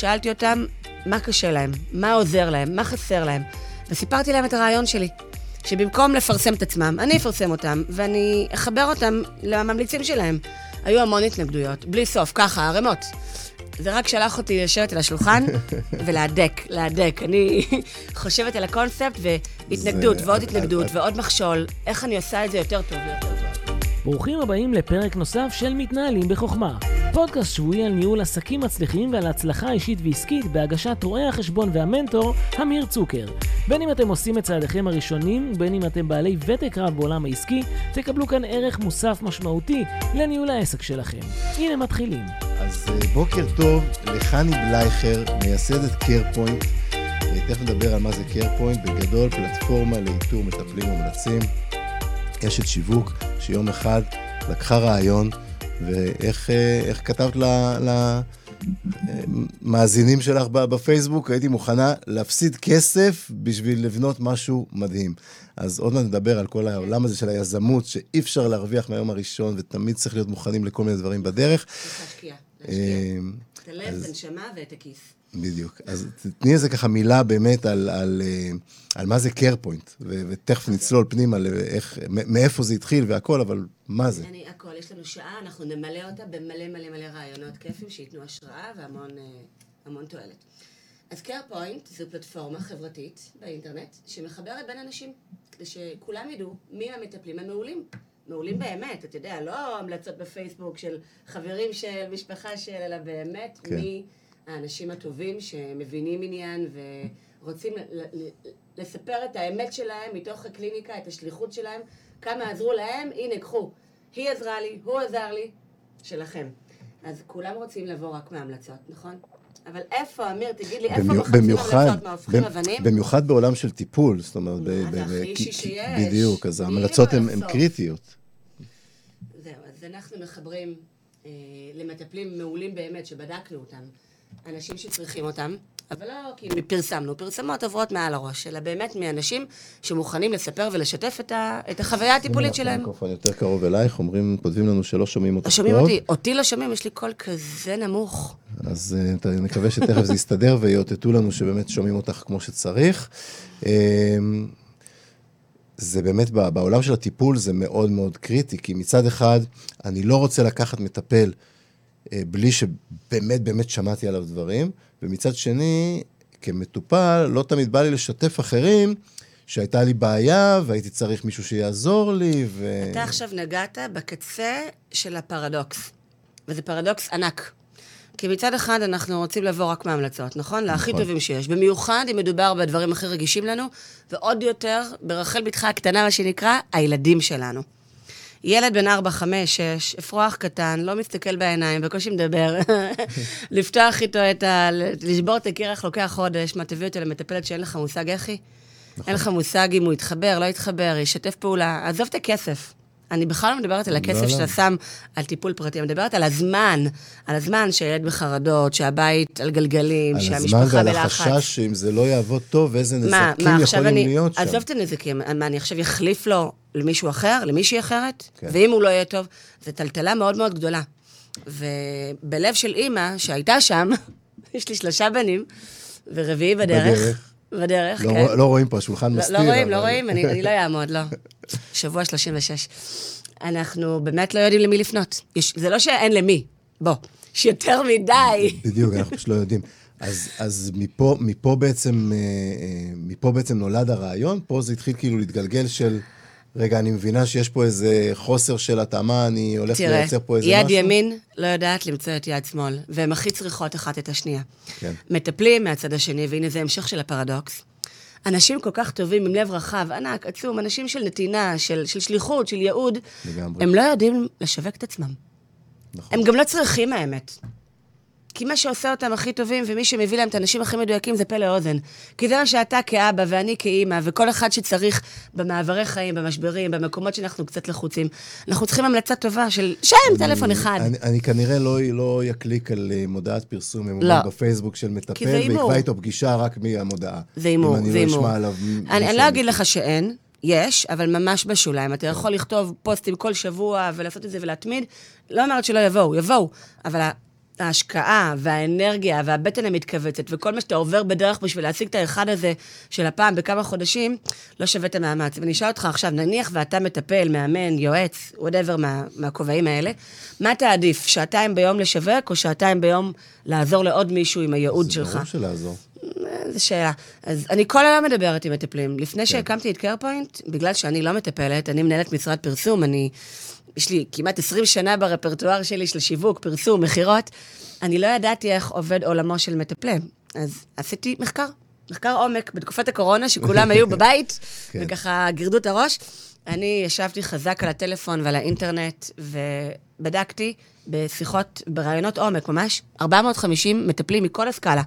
שאלתי אותם מה קשה להם, מה עוזר להם, מה חסר להם, וסיפרתי להם את הרעיון שלי. שבמקום לפרסם את עצמם, אני אפרסם אותם, ואני אחבר אותם לממליצים שלהם. היו המון התנגדויות, בלי סוף, ככה, ערימות. זה רק שלח אותי לשבת על השולחן ולהדק, להדק. אני חושבת על הקונספט והתנגדות זה- ועוד התנגדות ועוד מכשול, איך אני עושה את זה יותר טוב ויותר טוב. ברוכים הבאים לפרק נוסף של מתנהלים בחוכמה. פודקאסט שבועי על ניהול עסקים מצליחים ועל הצלחה אישית ועסקית בהגשת רואי החשבון והמנטור, אמיר צוקר. בין אם אתם עושים את צעדיכם הראשונים, בין אם אתם בעלי ותק רב בעולם העסקי, תקבלו כאן ערך מוסף משמעותי לניהול העסק שלכם. הנה מתחילים. אז אה, בוקר טוב לחני בלייכר, מייסדת קרפוינט. תכף נדבר על מה זה קרפוינט. בגדול, פלטפורמה לאיתור מטפלים מומלצים. אשת שיווק שיום אחד לקחה רעיון, ואיך אה, איך כתבת למאזינים שלך ב- בפייסבוק, הייתי מוכנה להפסיד כסף בשביל לבנות משהו מדהים. אז עוד מעט נדבר על כל העולם הזה של היזמות, שאי אפשר להרוויח מהיום הראשון, ותמיד צריך להיות מוכנים לכל מיני דברים בדרך. להשקיע, אה, להשקיע. את הלב, את הנשמה ואת הכיס. בדיוק. אז תתני איזה ככה מילה באמת על, על, אה, על מה זה קרפוינט, ותכף נצלול פנימה לאיך, מאיפה זה התחיל והכל, אבל מה זה? אני, הכל, יש לנו שעה, אנחנו נמלא אותה במלא מלא מלא רעיונות כיפים שייתנו השראה והמון אה, המון תועלת. אז קרפוינט זו פלטפורמה חברתית באינטרנט שמחברת בין אנשים, כדי שכולם ידעו מי המטפלים המעולים. מעולים באמת, אתה יודע, לא המלצות בפייסבוק של חברים של, משפחה של, אלא באמת כן. מי האנשים הטובים שמבינים עניין ורוצים לספר את האמת שלהם מתוך הקליניקה, את השליחות שלהם, כמה עזרו להם, הנה, קחו. היא עזרה לי, הוא עזר לי, שלכם. אז כולם רוצים לבוא רק מהמלצות, נכון? אבל איפה, אמיר, תגיד לי, איפה מחפשים המלצות? מה, הופכים אבנים? במיוחד בעולם של טיפול, זאת אומרת, זה הכי כי- אישי שיש. בדיוק, אז ההמלצות הן? קריטיות. זהו, אז אנחנו מחברים אה, למטפלים מעולים באמת, שבדקנו אותם, אנשים שצריכים אותם, אבל לא כאילו פרסמנו, פרסמות עוברות מעל הראש, אלא באמת מאנשים שמוכנים לספר ולשתף את, ה, את החוויה הטיפולית שלהם. המיקרופון יותר קרוב אלייך, אומרים, כותבים לנו שלא שומעים אותך טוב. שומעים אותי, אותי לא שומעים, יש לי קול כזה נמוך. אז אה, ת- נקווה שתכף זה יסתדר ויאותתו לנו שבאמת שומעים אותך כמו שצריך. אה, זה באמת, בעולם של הטיפול זה מאוד מאוד קריטי, כי מצד אחד, אני לא רוצה לקחת מטפל אה, בלי שבאמת באמת שמעתי עליו דברים, ומצד שני, כמטופל, לא תמיד בא לי לשתף אחרים שהייתה לי בעיה והייתי צריך מישהו שיעזור לי, ו... אתה עכשיו נגעת בקצה של הפרדוקס, וזה פרדוקס ענק. כי מצד אחד אנחנו רוצים לבוא רק מהמלצות, נכון? להכי נכון. טובים שיש. במיוחד אם מדובר בדברים הכי רגישים לנו, ועוד יותר, ברחל בתך הקטנה, מה שנקרא, הילדים שלנו. ילד בן 4, 5, 6, אפרוח קטן, לא מסתכל בעיניים, בקושי מדבר. לפתוח איתו את ה... לשבור את הקרח לוקח חודש, מה, תביא אותו למטפלת שאין לך מושג איך היא? אין לך מושג אם הוא יתחבר, לא יתחבר, ישתף פעולה. עזוב את הכסף. אני בכלל לא מדברת על הכסף לא. שאתה שם על טיפול פרטי, אני מדברת על הזמן, על הזמן שהילד בחרדות, שהבית על גלגלים, על הזמן שהמשפחה ועל בלחץ. החשש שאם זה לא יעבוד טוב, איזה מה, נזקים מה, עכשיו יכולים אני... להיות שם. עזוב את הנזקים, מה, אני עכשיו אחליף לו למישהו אחר, למישהי אחרת? כן. ואם הוא לא יהיה טוב, זו טלטלה מאוד מאוד גדולה. ובלב של אימא, שהייתה שם, יש לי שלושה בנים, ורביעי בדרך. בדרך. בדרך, לא, כן. לא רואים פה, השולחן לא, מסתיר. לא רואים, לא אבל- רואים, אני, אני לא אעמוד, לא. שבוע 36. אנחנו באמת לא יודעים למי לפנות. יש, זה לא שאין למי, בוא, יש יותר מדי. בדיוק, אנחנו פשוט לא יודעים. אז, אז מפה, מפה, בעצם, אה, אה, מפה בעצם נולד הרעיון, פה זה התחיל כאילו להתגלגל של, רגע, אני מבינה שיש פה איזה חוסר של התאמה, אני הולך תראה, לייצר פה איזה יד משהו. ימין לא יודעת למצוא את יד שמאל, והן הכי צריכות אחת את השנייה. כן. מטפלים מהצד השני, והנה זה המשך של הפרדוקס. אנשים כל כך טובים עם לב רחב, ענק, עצום, אנשים של נתינה, של, של שליחות, של ייעוד, לגמרי. הם לא יודעים לשווק את עצמם. נכון. הם גם לא צריכים האמת. כי מה שעושה אותם הכי טובים, ומי שמביא להם את האנשים הכי מדויקים, זה פה לאוזן. כי זה מה שאתה כאבא ואני כאימא, וכל אחד שצריך במעברי חיים, במשברים, במקומות שאנחנו קצת לחוצים, אנחנו צריכים המלצה טובה של שם טלפון אחד. אני, אני כנראה לא, לא יקליק על אה, מודעת פרסום ממומן לא. בפייסבוק של מטפל, הימור. ויקבע איתו פגישה רק מהמודעה. זה הימור, אם זה אני לא הימור. אשמע עליו... אני, אני לא אגיד. לך שאין, יש, אבל ממש בשוליים. אתה יכול לכתוב פוסטים כל שבוע ולעשות את זה ולהתמיד. לא אומרת שלא יבואו, יבואו, אבל ההשקעה והאנרגיה והבטן המתכווצת וכל מה שאתה עובר בדרך בשביל להשיג את האחד הזה של הפעם בכמה חודשים, לא שווה את המאמץ. ואני אשאל אותך עכשיו, נניח ואתה מטפל, מאמן, יועץ, whatever מה, מהכובעים האלה, מה תעדיף, שעתיים ביום לשווק או שעתיים ביום לעזור לעוד מישהו עם הייעוד זה שלך? ברור שלעזור. זו שאלה. אז אני כל היום מדברת עם מטפלים. כן. לפני שהקמתי את קר-פוינט, בגלל שאני לא מטפלת, אני מנהלת משרד פרסום, אני... יש לי כמעט 20 שנה ברפרטואר שלי של שיווק, פרסום, מכירות. אני לא ידעתי איך עובד עולמו של מטפל. אז עשיתי מחקר, מחקר עומק בתקופת הקורונה, שכולם היו בבית, כן. וככה גירדו את הראש. אני ישבתי חזק על הטלפון ועל האינטרנט, ובדקתי בשיחות, בראיונות עומק ממש, 450 מטפלים מכל הסקאלה.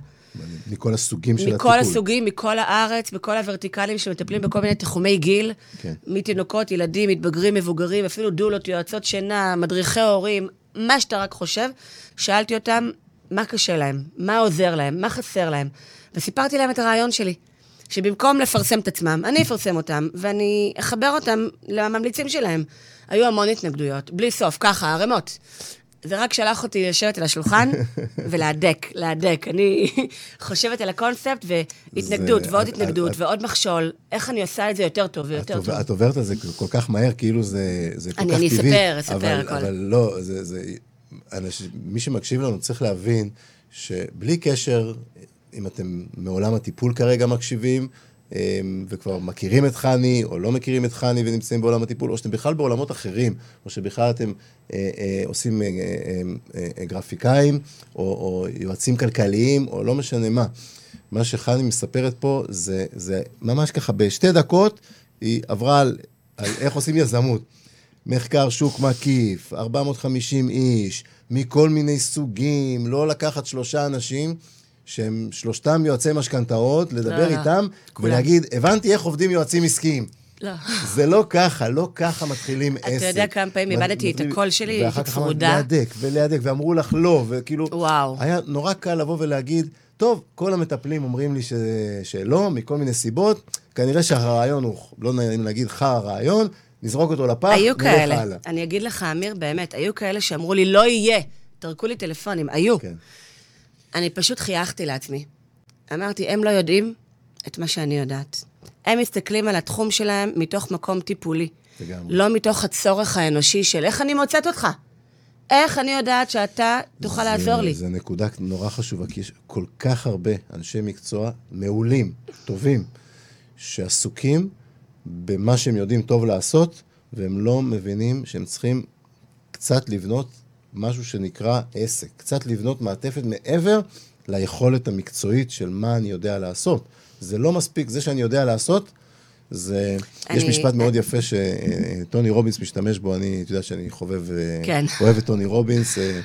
מכל הסוגים של הטיפול. מכל הסוגים, מכל הארץ, בכל הוורטיקלים שמטפלים בכל מיני תחומי גיל, כן. מתינוקות, ילדים, מתבגרים, מבוגרים, אפילו דולות, יועצות שינה, מדריכי הורים, מה שאתה רק חושב. שאלתי אותם, מה קשה להם? מה עוזר להם? מה חסר להם? וסיפרתי להם את הרעיון שלי. שבמקום לפרסם את עצמם, אני אפרסם אותם, ואני אחבר אותם לממליצים שלהם. היו המון התנגדויות, בלי סוף, ככה, ערימות. זה רק שלח אותי לשבת על השולחן ולהדק, להדק. אני חושבת על הקונספט והתנגדות, זה- ועוד את- התנגדות, את- ועוד מכשול. איך אני עושה את זה יותר טוב את ויותר עובר- טוב. את עוברת על זה כל כך מהר, כאילו זה, זה כל אני- כך אני טבעי. אספר, אספר אבל, הכל. אבל לא, זה, זה, אנשים, מי שמקשיב לנו צריך להבין שבלי קשר, אם אתם מעולם הטיפול כרגע מקשיבים, וכבר מכירים את חני, או לא מכירים את חני ונמצאים בעולם הטיפול, או שאתם בכלל בעולמות אחרים, או שבכלל אתם אה, אה, עושים אה, אה, אה, אה, גרפיקאים, או, או יועצים כלכליים, או לא משנה מה. מה שחני מספרת פה זה, זה ממש ככה, בשתי דקות היא עברה על, על איך עושים יזמות. מחקר שוק מקיף, 450 איש, מכל מיני סוגים, לא לקחת שלושה אנשים שהם שלושתם יועצי משכנתאות, לדבר לא, לא. איתם כולם. ולהגיד, הבנתי איך עובדים יועצים עסקיים. לא. זה לא ככה, לא ככה מתחילים עסק. אתה יודע כמה פעמים איבדתי את הקול שלי, ואחר הייתי כך אמרת צרודה. להדק ולהדק, ואמרו לך לא, וכאילו... וואו. היה נורא קל לבוא ולהגיד, טוב, כל המטפלים אומרים לי ש... שלא, מכל מיני סיבות, כנראה שהרעיון הוא, לא נעים להגיד חרא רעיון, נזרוק אותו לפח, היו כאלה. הלאה. אני אגיד לך, אמיר, באמת, היו כאלה שאמרו לי, לא יהיה. תרקו לי טלפונים, היו. כן. אני פשוט חייכתי לעצמי. אמרתי, הם לא יודעים את מה שאני יודעת. הם מסתכלים על התחום שלהם מתוך מקום טיפולי. לגמרי. לא מתוך הצורך האנושי של איך אני מוצאת אותך. איך אני יודעת שאתה תוכל זה- לעזור לי. זו נקודה נורא חשובה, כי יש כל כך הרבה אנשי מקצוע מעולים, טובים, שעסוקים במה שהם יודעים טוב לעשות, והם לא מבינים שהם צריכים קצת לבנות משהו שנקרא עסק, קצת לבנות מעטפת מעבר ליכולת המקצועית של מה אני יודע לעשות. זה לא מספיק, זה שאני יודע לעשות, זה... אני... יש משפט מאוד יפה שטוני רובינס משתמש בו, אני, אתה יודע שאני חובב, אה, כן. אוהב את טוני רובינס. אה,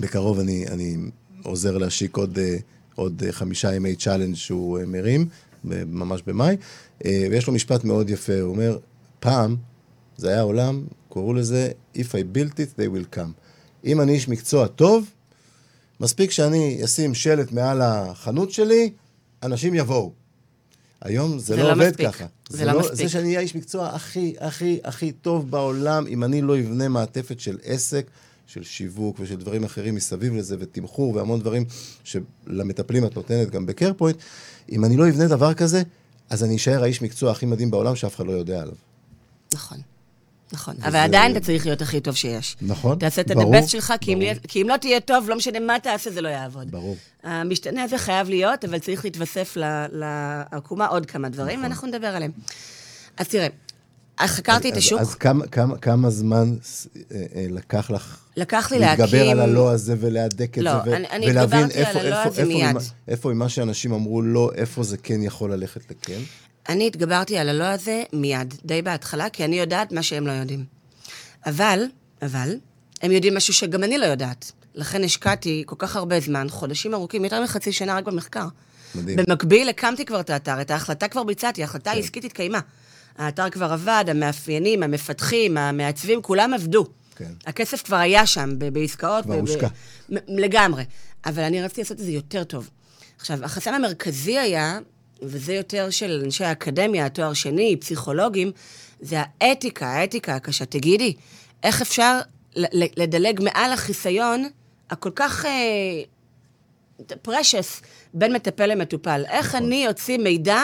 בקרוב אני, אני עוזר להשיק עוד, אה, עוד חמישה ימי challenge שהוא מרים, ממש במאי, ויש לו משפט מאוד יפה, הוא אומר, פעם זה היה עולם, קראו לזה If I built it, they will come. אם אני איש מקצוע טוב, מספיק שאני אשים שלט מעל החנות שלי, אנשים יבואו. היום זה, זה לא לא עובד מספיק. ככה. זה לא מספיק. זה שאני אהיה איש מקצוע הכי, הכי, הכי טוב בעולם, אם אני לא אבנה מעטפת של עסק, של שיווק ושל דברים אחרים מסביב לזה, ותמחור והמון דברים שלמטפלים את נותנת גם בקר פוינט, אם אני לא אבנה דבר כזה, אז אני אשאר האיש מקצוע הכי מדהים בעולם שאף אחד לא יודע עליו. נכון. נכון. אבל עדיין אתה צריך להיות הכי טוב שיש. נכון, תעשה את ברור, הדבסט שלך, כי אם ברור. כי אם לא תהיה טוב, לא משנה מה תעשה, זה לא יעבוד. ברור. המשתנה הזה חייב להיות, אבל צריך להתווסף לעקומה עוד כמה דברים, נכון. ואנחנו נדבר עליהם. אז תראה, חקרתי את אז- השוק, אז כמה, כמה, כמה זמן אה, אה, לקח לך לקח לי להתגבר להקים... על הלא הזה ולהדק את לא, זה, ו- אני- אני ולהבין התגברתי על איפה, איפה, איפה. ממה- איפה עם מה שאנשים אמרו לא, איפה זה כן יכול ללכת לכן. אני התגברתי על הלא הזה מיד, די בהתחלה, כי אני יודעת מה שהם לא יודעים. אבל, אבל, הם יודעים משהו שגם אני לא יודעת. לכן השקעתי כל כך הרבה זמן, חודשים ארוכים, יותר מחצי שנה רק במחקר. מדהים. במקביל הקמתי כבר את האתר, את ההחלטה כבר ביצעתי, ההחלטה כן. העסקית התקיימה. האתר כבר עבד, המאפיינים, המפתחים, המעצבים, כולם עבדו. כן. הכסף כבר היה שם, ב- בעסקאות. כבר ב- ב- הושקע. מ- לגמרי. אבל אני רציתי לעשות את זה יותר טוב. עכשיו, החסם המרכזי היה, וזה יותר של אנשי האקדמיה, תואר שני, פסיכולוגים, זה האתיקה, האתיקה הקשה. תגידי, איך אפשר לדלג מעל החיסיון הכל כך פרשס בין מטפל למטופל. איך נכון. אני אוציא מידע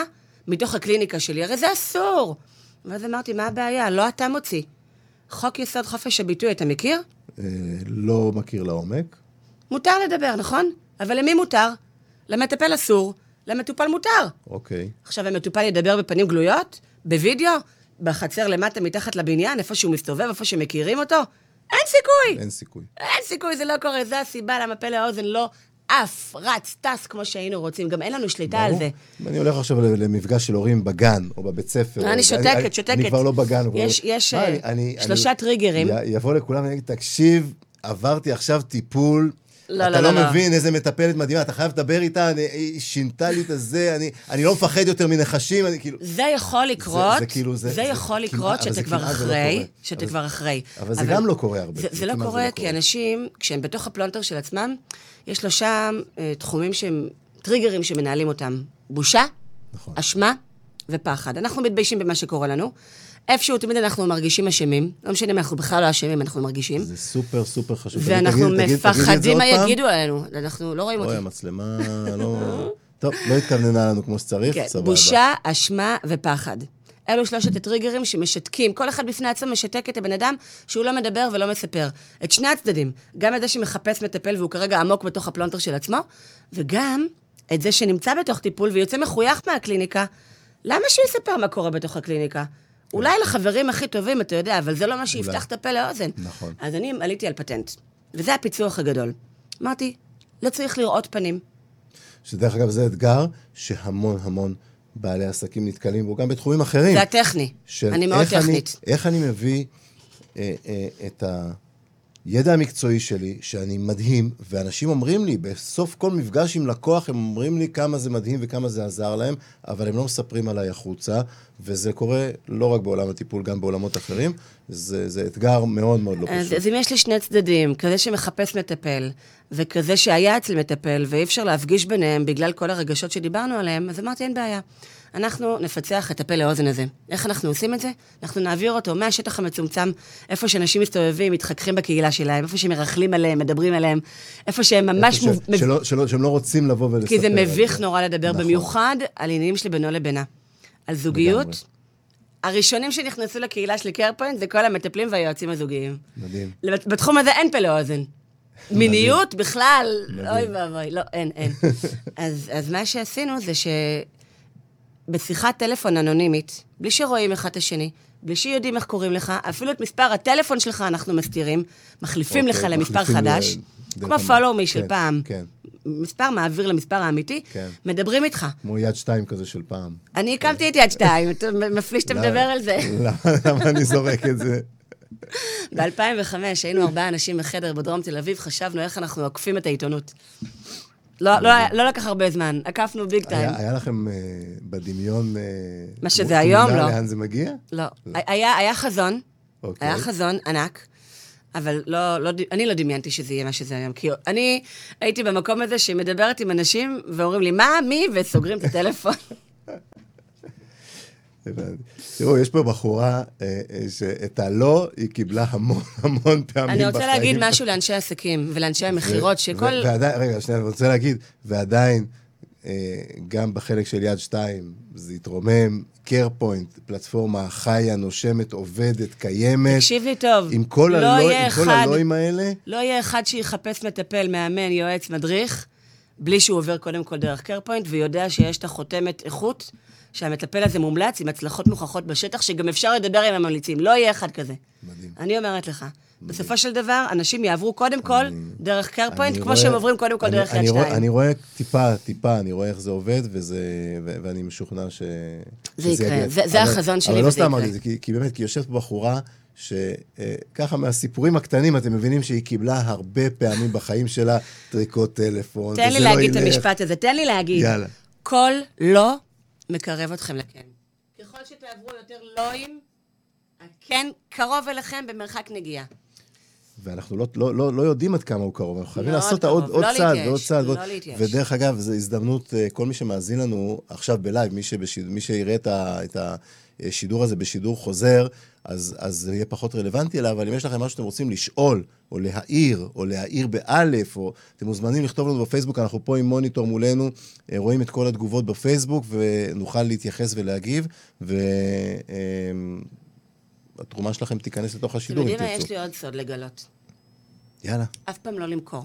מתוך הקליניקה שלי? הרי זה אסור. ואז אמרתי, מה הבעיה? לא אתה מוציא. חוק יסוד חופש הביטוי, אתה מכיר? אה, לא מכיר לעומק. מותר לדבר, נכון? אבל למי מותר? למטפל אסור, למטופל מותר. אוקיי. עכשיו, המטופל ידבר בפנים גלויות? בווידאו? בחצר למטה, מתחת לבניין, איפה שהוא מסתובב, איפה שמכירים אותו? אין סיכוי! אין סיכוי. אין סיכוי, זה לא קורה. זו הסיבה למה פלא האוזן לא עף, רץ, טס כמו שהיינו רוצים. גם אין לנו שליטה על ברור. זה. אם אני הולך עכשיו למפגש של הורים בגן, או בבית ספר... אני שותקת, שותקת. אני כבר לא בגן. הוא כבר יש- יש, מה, אני- אני- שלושה אני- טריגרים. יבוא לכולם ואני אגיד, תקשיב, עברתי עכשיו טיפול. לא, אתה לא, לא לא, לא. מבין איזה מטפלת מדהימה, אתה חייב לדבר איתה, אני- היא שינתה לי את הזה, אני- אני לא מפחד יותר מנחשים, אני כאילו... זה יכול לקרות, זה כאילו, זה- זה זה יכול לקרות שאתה זה כבר ולא אחרי. שאתה כבר אחרי. אבל זה גם לא קורה הרבה. זה, זה זה לא כמעט קורה כי. אנשים, כשהם בתוך הפלונטר של עצמם, יש שלושה אה, תחומים שהם טריגרים שמנהלים אותם. בושה, נכון. אשמה ופחד. אנחנו מתביישים במה שקורה לנו. איפשהו תמיד אנחנו מרגישים אשמים, לא משנה אם אנחנו בכלל לא אשמים, אנחנו מרגישים. זה סופר סופר חשוב. ואנחנו תגיד- מפחדים מה. יגידו עלינו. אנחנו לא רואים אוי, אותי. המצלמה לא... טוב, לא התכווננה לנו כמו שצריך, כן, סבבה. בושה, אשמה ופחד. אלו שלושת הטריגרים שמשתקים, כל אחד בפני עצמו משתק את הבן אדם שהוא לא מדבר ולא מספר. את שני הצדדים, גם את זה שמחפש מטפל והוא כרגע עמוק בתוך הפלונטר של עצמו, וגם את זה שנמצא בתוך טיפול ויוצא מחוייך מהקליניקה, למה שהוא יספר מה קורה בתוך הקליניקה? אולי לחברים הכי טובים, אתה יודע, אבל זה לא מה שיפתח את הפה לאוזן. נכון. אז אני עליתי על פטנט, וזה הפיצוח הגדול. אמרתי, לא צריך לראות פנים. שדרך אגב, זה אתגר שהמון המון בעלי עסקים נתקלים בו, גם בתחומים אחרים. זה הטכני. אני מאוד טכנית. איך אני מביא אה, אה, את הידע המקצועי שלי, שאני מדהים, ואנשים אומרים לי, בסוף כל מפגש עם לקוח, הם אומרים לי כמה זה מדהים וכמה זה עזר להם, אבל הם לא מספרים עליי החוצה, וזה קורה לא רק בעולם הטיפול, גם בעולמות אחרים. זה, זה אתגר מאוד מאוד לא אז, פשוט. אז אם יש לי שני צדדים, כזה שמחפש מטפל, וכזה שהיה אצל מטפל, ואי אפשר להפגיש ביניהם בגלל כל הרגשות שדיברנו עליהם, אז אמרתי, אין בעיה. אנחנו נפצח את הפה לאוזן הזה. איך אנחנו עושים את זה? אנחנו נעביר אותו מהשטח המצומצם, איפה שאנשים מסתובבים, מתחככים בקהילה שלהם, איפה שמרכלים עליהם, מדברים עליהם, איפה שהם ממש... ש, מוב... מב- שלא, שלא, שהם לא רוצים לבוא ולספר. כי זה מביך נורא לדבר, נכון. במיוחד על עניינים שלי בינו לבינה. על זוגיות. לגמרי. הראשונים שנכנסו לקהילה של קרפוינט זה כל המטפלים והיועצים הזוגיים. מדהים. בתחום הזה אין פה לאוזן. מיניות בכלל. אוי ואבוי, לא, אין, אין. אז, אז מה שעשינו זה שבשיחת טלפון אנונימית, בלי שרואים אחד את השני, בלי שיודעים איך קוראים לך, אפילו את מספר הטלפון שלך אנחנו מסתירים, מחליפים לך אוקיי, למספר מחליפים ל- חדש, דרך כמו המ- follow me של כן, פעם. כן. מספר מעביר למספר האמיתי, כן. מדברים איתך. כמו יד שתיים כזה של פעם. אני הקמתי את יד שתיים, אתה מפליא שאתה לא. מדבר על זה. למה למה אני זורק את זה? ב-2005 היינו ארבעה אנשים בחדר בדרום תל אביב, חשבנו איך אנחנו עוקפים את העיתונות. לא, לא, לא לקח הרבה זמן, עקפנו ביג טיים. היה היה לכם אה, בדמיון... אה, מה שזה היום, לא. לאן זה מגיע? לא. היה, היה חזון, אוקיי. היה חזון ענק, אבל לא, לא, אני לא דמיינתי שזה יהיה מה שזה היום. כי אני הייתי במקום הזה שמדברת עם אנשים ואומרים לי, מה, מי? וסוגרים את הטלפון. תראו, יש פה בחורה אה, אה, שאת הלא היא קיבלה המון המון פעמים בחיים. אני רוצה להגיד משהו לאנשי עסקים ולאנשי המכירות, שכל... רגע, שנייה, אני רוצה להגיד, ועדיין, אה, גם בחלק של יד שתיים, זה התרומם, קר פוינט, פלטפורמה חיה, נושמת, עובדת, קיימת. תקשיב לי טוב, עם כל לא הלא- יהיה עם כל הלואים האלה, לא יהיה אחד שיחפש מטפל, מאמן, יועץ, מדריך, בלי שהוא עובר קודם כל דרך קרפוינט, ויודע שיש את החותמת איכות, שהמטפל הזה מומלץ עם הצלחות מוכחות בשטח, שגם אפשר לדבר עם הממליצים. לא יהיה אחד כזה. מדהים. אני אומרת לך, בסופו של דבר, אנשים יעברו קודם כל דרך קרפוינט, אני כמו רואה- שהם עוברים קודם כל אני- דרך יד אני שתיים. אני רואה טיפה, טיפה, אני רואה איך זה עובד, וזה, ו- ואני משוכנע ש... זה שזה יקרה. יגיע. זה- זה אבל- החזון שלי אבל לא וזה סתם יקרה. אמרתי את זה, כי, כי באמת, כי יושבת פה בחורה, שככה מהסיפורים הקטנים, אתם מבינים שהיא קיבלה הרבה פעמים בחיים שלה טריקות טלפון, תן לי לא להגיד את ילך. המשפט הזה, תן לי להגיד. יאללה. כל לא מקרב אתכם לכן. ככל שתעברו יותר לואים, הכן קרוב אליכם במרחק נגיעה. ואנחנו לא, לא, לא, לא יודעים עד כמה הוא קרוב, אנחנו חייבים מאוד לעשות קרוב, עוד, עוד לא צעד ועוד צעד. לא ועוד... להתייאש. ודרך אגב, זו הזדמנות, אה, כל מי שמאזין לנו עכשיו בלייב, מי, שבשיד... מי שיראה את, ה... את, ה... השידור הזה בשידור חוזר, אז, אז זה יהיה פחות רלוונטי אליו, אבל אם יש לכם משהו שאתם רוצים לשאול, או להעיר, או להעיר באלף, או אתם מוזמנים לכתוב לנו בפייסבוק, אנחנו פה עם מוניטור מולנו, אה, רואים את כל התגובות בפייסבוק, ונוכל להתייחס ולהגיב, והתרומה שלכם תיכנס לתוך אתם השידור, אם יודעים מה? תרצו. יש לי עוד סוד לגלות. יאללה. אף פעם לא למכור.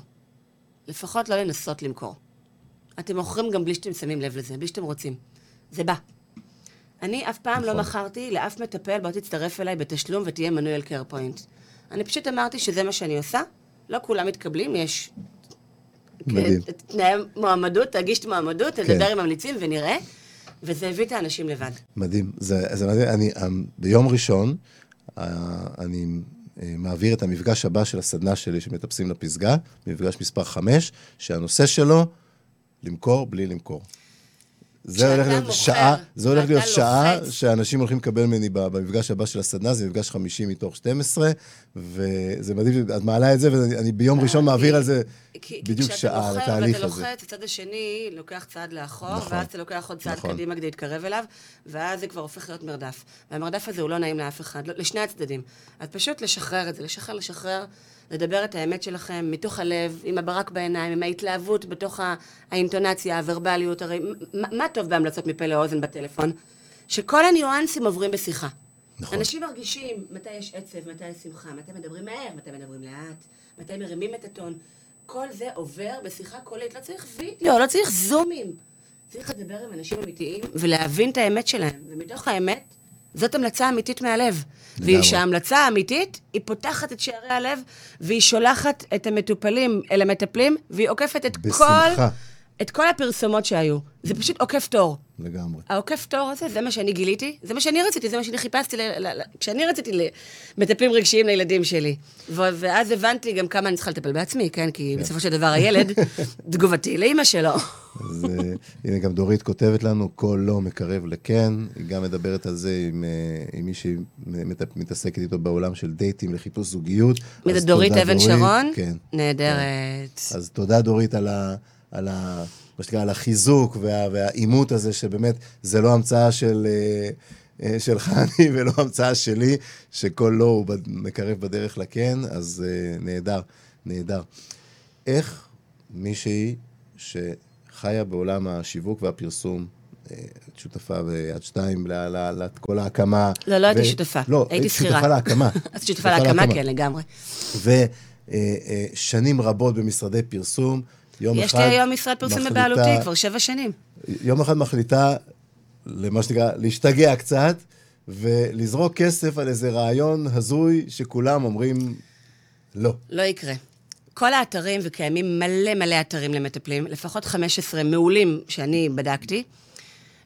לפחות לא לנסות למכור. אתם מוכרים גם בלי שאתם שמים לב לזה, בלי שאתם רוצים. זה בא. אני אף פעם נכון. לא מכרתי לאף מטפל, בוא תצטרף אליי בתשלום ותהיה מנוי על קר פוינט. אני פשוט אמרתי שזה מה שאני עושה, לא כולם מתקבלים, יש מדהים. תנאי מועמדות, תגיש את מועמדות, כן. נדבר עם ממליצים ונראה, וזה הביא את האנשים לבד. מדהים. זה, זה מדהים. אני, אמ, ביום ראשון, אה, אני אה, מעביר את המפגש הבא של הסדנה שלי שמטפסים לפסגה, מפגש מספר 5, שהנושא שלו, למכור בלי למכור. זה הולך להיות מוכר שעה, זה הולך להיות ואתה שעה לוחץ. שאנשים הולכים לקבל ממני במפגש הבא של הסדנה, זה מפגש 50 מתוך 12, וזה מדהים, את מעלה את זה, ואני ביום ראשון מעביר על זה בדיוק כי שעה, על כשאתה מוכר התהליך ואתה הזה. לוחץ, הצד השני לוקח צעד לאחור, נכון. ואז אתה לוקח עוד צעד נכון. קדימה כדי להתקרב אליו, ואז זה כבר הופך להיות מרדף. והמרדף הזה הוא לא נעים לאף אחד, לא, לשני הצדדים. אז פשוט לשחרר את זה, לשחרר, לשחרר, לדבר את האמת שלכם מתוך הלב, עם הברק בעיניים, עם ההתלהבות בתוך האינטונציה, הוורבליות, הרי מה, מה טוב בהמלצות מפה לאוזן בטלפון? שכל הניואנסים עוברים בשיחה. נכון. אנשים מרגישים מתי יש עצב, מתי יש שמחה, מתי מדברים מהר, מתי מדברים לאט, מתי מרימים את הטון. כל זה עובר בשיחה קולית, לא צריך וידאו, לא צריך זומים. צריך לדבר עם אנשים אמיתיים ולהבין את האמת שלהם. ומתוך האמת, זאת המלצה אמיתית מהלב. ושההמלצה האמיתית, היא פותחת את שערי הלב, והיא שולחת את המטופלים אל המטפלים, והיא עוקפת את בשמחה. כל... את כל הפרסומות שהיו. זה פשוט עוקף תור. לגמרי. העוקף תור הזה, זה מה שאני גיליתי, זה מה שאני רציתי, זה מה שאני חיפשתי, ל, ל, ל, כשאני רציתי מטפלים רגשיים לילדים שלי. ו, ואז הבנתי גם כמה אני צריכה לטפל בעצמי, כן? כי בסופו של דבר הילד, תגובתי לאימא שלו. אז אה, הנה גם דורית כותבת לנו, כל לא מקרב לכן. היא גם מדברת על זה עם, אה, עם מי שמתעסקת איתו בעולם של דייטים לחיפוש זוגיות. דורית אבן שרון? כן. נהדרת. אז תודה דורית על ה... על ה... מה שנקרא, על החיזוק וה, והעימות הזה, שבאמת, זה לא המצאה של, אה, אה, של חני ולא המצאה שלי, שכל לא הוא מקרב בדרך לכן, אז אה, נהדר, נהדר. איך מישהי שחיה בעולם השיווק והפרסום, את שותפה ביד שתיים לכל ההקמה. לא, לא הייתי שותפה. לא, הייתי היית שכירה. שותפה להקמה. אז שותפה להקמה, כן, לגמרי. ושנים רבות במשרדי פרסום, יום אחד... יש לי היום משרד פרסום מחליטה- בבעלותי כבר שבע שנים. יום אחד מחליטה, למה שנקרא, להשתגע קצת, ולזרוק כסף על איזה רעיון הזוי שכולם אומרים לא. לא יקרה. כל האתרים, וקיימים מלא מלא אתרים למטפלים, לפחות 15 מעולים שאני בדקתי,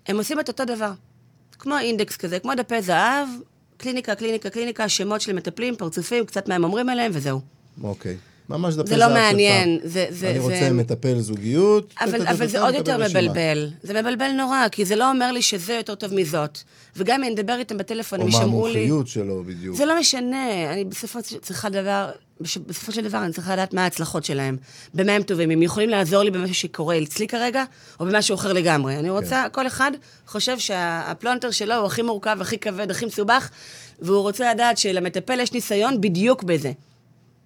הם עושים את אותו דבר. כמו אינדקס כזה, כמו דפי זהב, קליניקה, קליניקה, קליניקה, שמות של מטפלים, פרצופים, קצת מה הם אומרים עליהם, וזהו. אוקיי. ממש דפי זה זהב לא של מעניין, פעם. זה- זה- אני זה- רוצה מטפל זוגיות. אבל, טה-טה-טה-טה, אבל זה עוד יותר. מבלבל. זה מבלבל נורא, כי זה לא אומר לי שזה יותר טוב מזאת. וגם אם נדבר איתם בטלפון, או הם מה ישמעו לי... המומחיות שלו בדיוק. זה לא משנה, אני בסופו, של- צריכה דבר, בש- בסופו של דבר אני צריכה לדעת מה ההצלחות שלהם, במה הם טובים, הם יכולים לעזור לי במשהו שקורה אצלי כרגע, או במשהו אחר לגמרי. אני רוצה, כן. כל אחד חושב שהפלונטר שלו הוא הכי מורכב, הכי כבד, הכי מסובך, והוא רוצה לדעת שלמטפל יש ניסיון בדיוק בזה.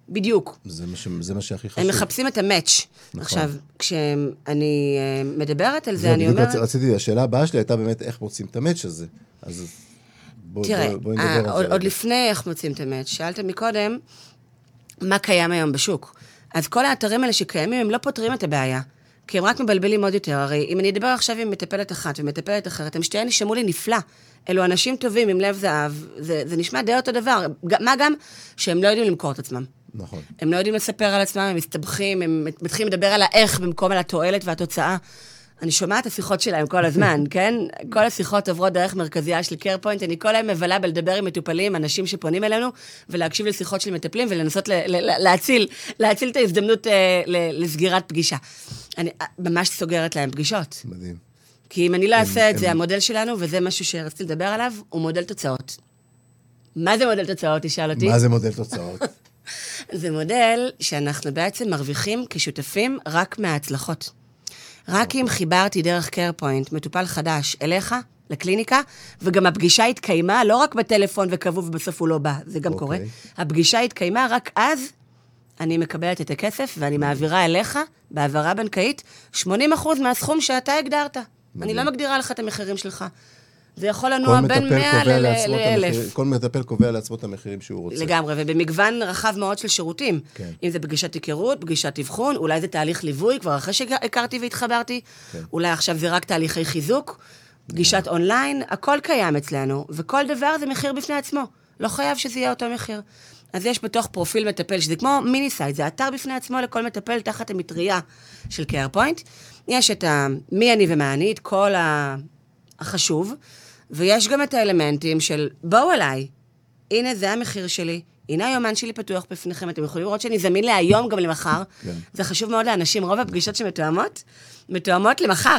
בדיוק. זה מה ש- זה מה שהכי חשוב. הם מחפשים את המאץ'. נכון. עכשיו, כשאני אה, מדברת על זה, זהו, אני אומרת... רצ- רציתי, השאלה הבאה שלי הייתה באמת איך מוצאים את המאץ' הזה. אז בוא- תראה, בוא- בואי אה, נדבר על עוד, זה. עוד רגע. לפני איך מוצאים את המאץ', שאלת מקודם, מה קיים היום בשוק. אז כל האתרים האלה שקיימים, הם לא פותרים את הבעיה. כי הם רק מבלבלים עוד יותר. הרי אם אני אדבר עכשיו עם מטפלת אחת ומטפלת אחרת, הם שתיהן יישמעו לי נפלא. אלו אנשים טובים עם לב זהב, זה, זה נשמע די אותו דבר. מה גם שהם לא יודעים למכור את עצמם. נכון. הם לא יודעים לספר על עצמם, הם מסתבכים, הם מתחילים לדבר על האיך במקום על התועלת והתוצאה. אני שומעת את השיחות שלהם כל הזמן, כן? כל השיחות עוברות דרך מרכזייה של קר פוינט, אני כל היום מבלה בלדבר עם מטופלים, אנשים שפונים אלינו, ולהקשיב לשיחות של מטפלים ולנסות ל- ל- להציל, להציל את ההזדמנות אה, ל- לסגירת פגישה. אני אה, ממש סוגרת להם פגישות. מדהים. כי אם אני לא אעשה את זה, המודל שלנו, וזה משהו שרציתי לדבר עליו, הוא מודל תוצאות. מה זה מודל תוצאות, תשאל אותי? מה זה מודל תוצאות? זה מודל שאנחנו בעצם מרוויחים כשותפים רק מההצלחות. רק אם חיברתי דרך קר פוינט מטופל חדש אליך, לקליניקה, וגם הפגישה התקיימה לא רק בטלפון וקבעו ובסוף הוא לא בא, זה גם אוקיי. קורה. הפגישה התקיימה, רק אז אני מקבלת את הכסף ואני מעבירה אליך, בהעברה בנקאית, 80% מהסכום שאתה הגדרת. אני לא מגדירה לך את המחירים שלך. זה יכול לנוע בין מטפל 100 קובע לעצמו את ל-1,000. המחיר- כל מטפל קובע לעצמו את המחירים שהוא רוצה. לגמרי, ובמגוון רחב מאוד של שירותים. כן. אם זה פגישת היכרות, פגישת אבחון, אולי זה תהליך ליווי, כבר אחרי שהכרתי והתחברתי, כן. אולי עכשיו זה רק תהליכי חיזוק, פגישת אונליין, הכל קיים אצלנו, וכל דבר זה מחיר בפני עצמו. לא חייב שזה יהיה אותו מחיר. אז יש בתוך פרופיל מטפל, שזה כמו mini site, זה אתר בפני עצמו לכל מטפל תחת המטריה של קר-פוינט. יש את ה... מי אני ומה אני, את כל. החשוב, ויש גם את האלמנטים של בואו אליי, הנה זה המחיר שלי, הנה היומן שלי פתוח בפניכם, אתם יכולים לראות שאני זמין להיום גם למחר. כן. זה חשוב מאוד לאנשים, רוב הפגישות שמתואמות, מתואמות למחר.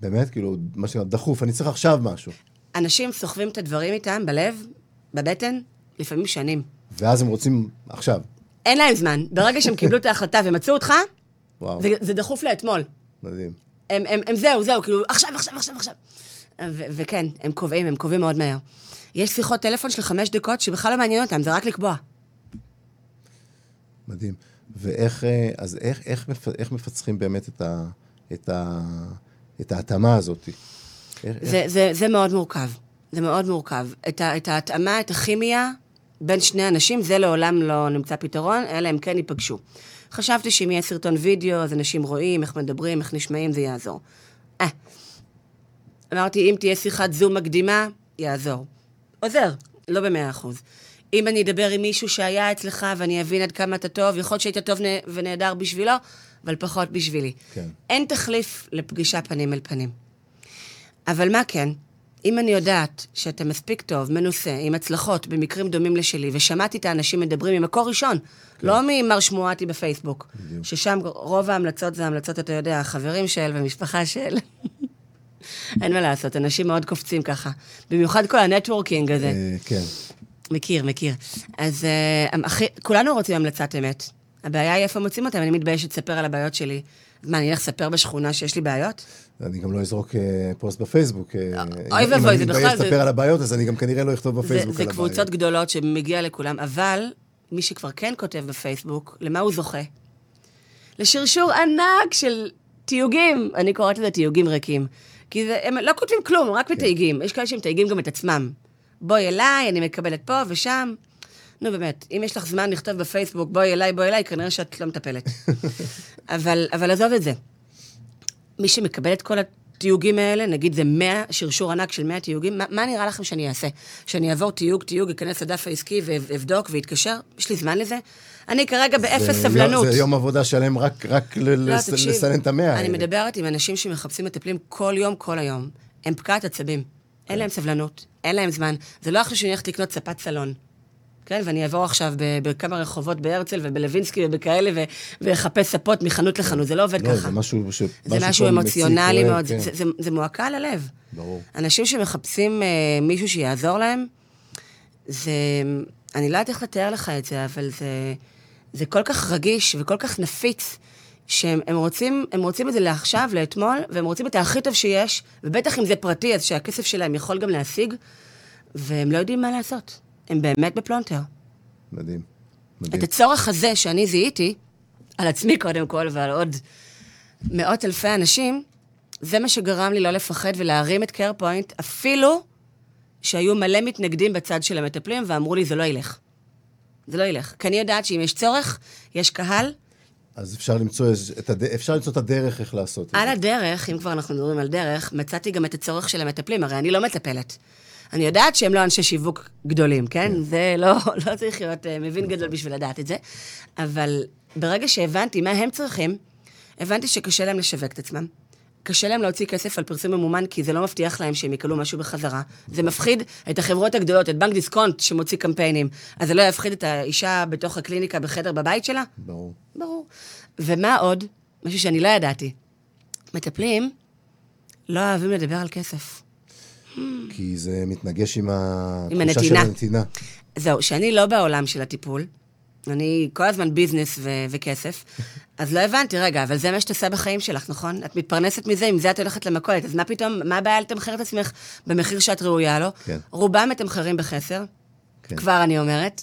באמת, כאילו, מה שנקרא, דחוף, אני צריך עכשיו משהו. אנשים סוחבים את הדברים איתם בלב, בבטן, לפעמים שנים. ואז הם רוצים עכשיו. אין להם זמן. ברגע שהם קיבלו את ההחלטה ומצאו אותך, וואו, זה, זה דחוף לאתמול. מדהים. הם, הם, הם זהו, זהו, כאילו, עכשיו, עכשיו, עכשיו, עכשיו. ו- וכן, הם קובעים, הם קובעים מאוד מהר. יש שיחות טלפון של חמש דקות שבכלל לא מעניין אותם, זה רק לקבוע. מדהים. ואיך, אה, אז איך, איך, איך מפצחים באמת את, ה, את, ה, את ההתאמה הזאת? איך, איך, זה, זה, זה מאוד מורכב. זה מאוד מורכב. את, ה, את ההתאמה, את הכימיה בין שני אנשים, זה לעולם לא נמצא פתרון, אלא הם כן ייפגשו. חשבתי שאם יהיה סרטון וידאו, אז אנשים רואים איך מדברים, איך נשמעים, זה יעזור. אה. אמרתי, אם תהיה שיחת זום מקדימה, יעזור. עוזר, לא במאה אחוז. אם אני אדבר עם מישהו שהיה אצלך ואני אבין עד כמה אתה טוב, יכול להיות שהיית טוב נה- ונהדר בשבילו, אבל פחות בשבילי. כן. אין תחליף לפגישה פנים אל פנים. אבל מה כן? אם אני יודעת שאתה מספיק טוב, מנוסה, עם הצלחות במקרים דומים לשלי, ושמעתי את האנשים מדברים ממקור ראשון, כן. לא ממר שמועתי בפייסבוק, ששם רוב ההמלצות זה המלצות, אתה יודע, חברים של ומשפחה של. אין מה לעשות, אנשים מאוד קופצים ככה. במיוחד כל ה networking הזה. אה, כן. מכיר, מכיר. אז אחי, כולנו רוצים המלצת אמת. הבעיה היא איפה מוצאים אותם, אני מתביישת לספר על הבעיות שלי. מה, אני אלך לספר בשכונה שיש לי בעיות? אני גם לא אזרוק אה, פוסט בפייסבוק. אה, אוי אם- ואבוי, אם זה אני בכלל, מתבייש זה- לספר על הבעיות, אז אני גם כנראה לא אכתוב זה, בפייסבוק זה על הבעיות. קבוצות גדולות שמגיע לכולם, אבל מי שכבר כן כותב בפייסבוק, למה הוא זוכה? לשרשור ענק של תיוגים, אני קוראת לזה תיוגים ריקים. כי זה, הם לא כותבים כלום, רק מתייגים. יש כאלה שמתייגים גם את עצמם. בואי אליי, אני מקבלת פה ושם. נו באמת, אם יש לך זמן לכתוב בפייסבוק, בואי אליי, בואי אליי, כנראה שאת לא מטפלת. אבל, אבל עזוב את זה. מי שמקבל את כל התיוגים האלה, נגיד זה 100, שרשור ענק של 100 תיוגים, מה, מה נראה לכם שאני אעשה? שאני אעבור תיוג, תיוג, אכנס לדף העסקי ואבדוק ואתקשר? יש לי זמן לזה? אני כרגע באפס זה סבלנות. זה יום עבודה שלם רק, רק ל- לא, לס- תקשיב, לסנן את המאה. אני האלה. מדברת עם אנשים שמחפשים מטפלים כל יום, כל היום. הם פקעת עצבים. אין להם סבלנות, אין להם זמן. זה לא עכשיו שאני הולכת לקנות ספת סלון. כן, ואני אעבור עכשיו בכמה רחובות בהרצל ובלווינסקי ובכאלה, ו- ואחפש ספות מחנות לחנות. זה לא עובד לא, ככה. זה משהו ש... זה משהו אמוציונלי מציק, מאוד, כואב, זה, כן. זה, זה מועקה על הלב. ברור. אנשים שמחפשים אה, מישהו שיעזור להם, זה... אני לא יודעת איך לתאר לך את זה, אבל זה, זה כל כך רגיש וכל כך נפיץ, שהם הם רוצים, הם רוצים את זה לעכשיו, לאתמול, והם רוצים את הכי טוב שיש, ובטח אם זה פרטי, אז שהכסף שלהם יכול גם להשיג, והם לא יודעים מה לעשות. הם באמת בפלונטר. מדהים. את מדהים. הצורך הזה שאני זיהיתי, על עצמי קודם כל, ועל עוד מאות אלפי אנשים, זה מה שגרם לי לא לפחד ולהרים את Care Point, אפילו שהיו מלא מתנגדים בצד של המטפלים, ואמרו לי, זה לא ילך. זה לא ילך. כי אני יודעת שאם יש צורך, יש קהל. אז אפשר למצוא, את הד... אפשר למצוא את הדרך איך לעשות את על זה. הדרך, אם כבר אנחנו מדברים על דרך, מצאתי גם את הצורך של המטפלים, הרי אני לא מטפלת. אני יודעת שהם לא אנשי שיווק גדולים, כן? זה לא, לא צריך להיות uh, מבין גדול בשביל לדעת את זה. אבל ברגע שהבנתי מה הם צריכים, הבנתי שקשה להם לשווק את עצמם. קשה להם להוציא כסף על פרסום ממומן, כי זה לא מבטיח להם שהם יקבלו משהו בחזרה. זה מפחיד את החברות הגדולות, את בנק דיסקונט שמוציא קמפיינים. אז זה לא יפחיד את האישה בתוך הקליניקה בחדר בבית שלה? ברור. ברור. ומה עוד? משהו שאני לא ידעתי. מטפלים לא אוהבים לדבר על כסף. כי זה מתנגש עם התחושה של. הנתינה. זהו, שאני לא בעולם של הטיפול, אני כל הזמן ביזנס ו- וכסף. אז לא הבנתי, רגע, אבל זה מה שאת עושה בחיים שלך, נכון? את מתפרנסת מזה, עם זה את הולכת למכולת, אז מה פתאום, מה הבעיה לתמחר את עצמך במחיר שאת ראויה לו? כן. רובם מתמחרים בחסר, כן. כבר אני אומרת.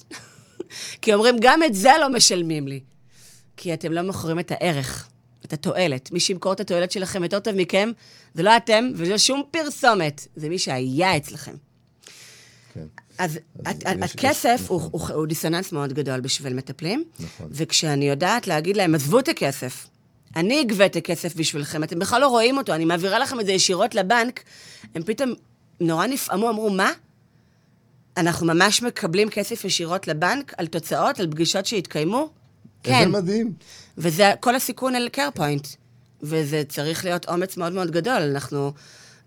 כי אומרים, גם את זה לא משלמים לי. כי אתם לא מוכרים את הערך, את התועלת. מי שימכור את התועלת שלכם יותר טוב מכם, זה לא אתם ולא שום פרסומת, זה מי שהיה אצלכם. כן. אז אז הכסף יש- הוא, נכון. הוא, הוא דיסוננס מאוד גדול בשביל מטפלים. נכון. וכשאני יודעת להגיד להם, עזבו את הכסף, אני אגבה את הכסף בשבילכם, אתם בכלל לא רואים אותו, אני מעבירה לכם את זה ישירות לבנק, הם פתאום נורא נפעמו, אמרו, מה? אנחנו ממש מקבלים כסף ישירות לבנק על תוצאות, על פגישות שהתקיימו? כן. איזה מדהים. וזה כל הסיכון על Care Point. וזה צריך להיות אומץ מאוד מאוד גדול. אנחנו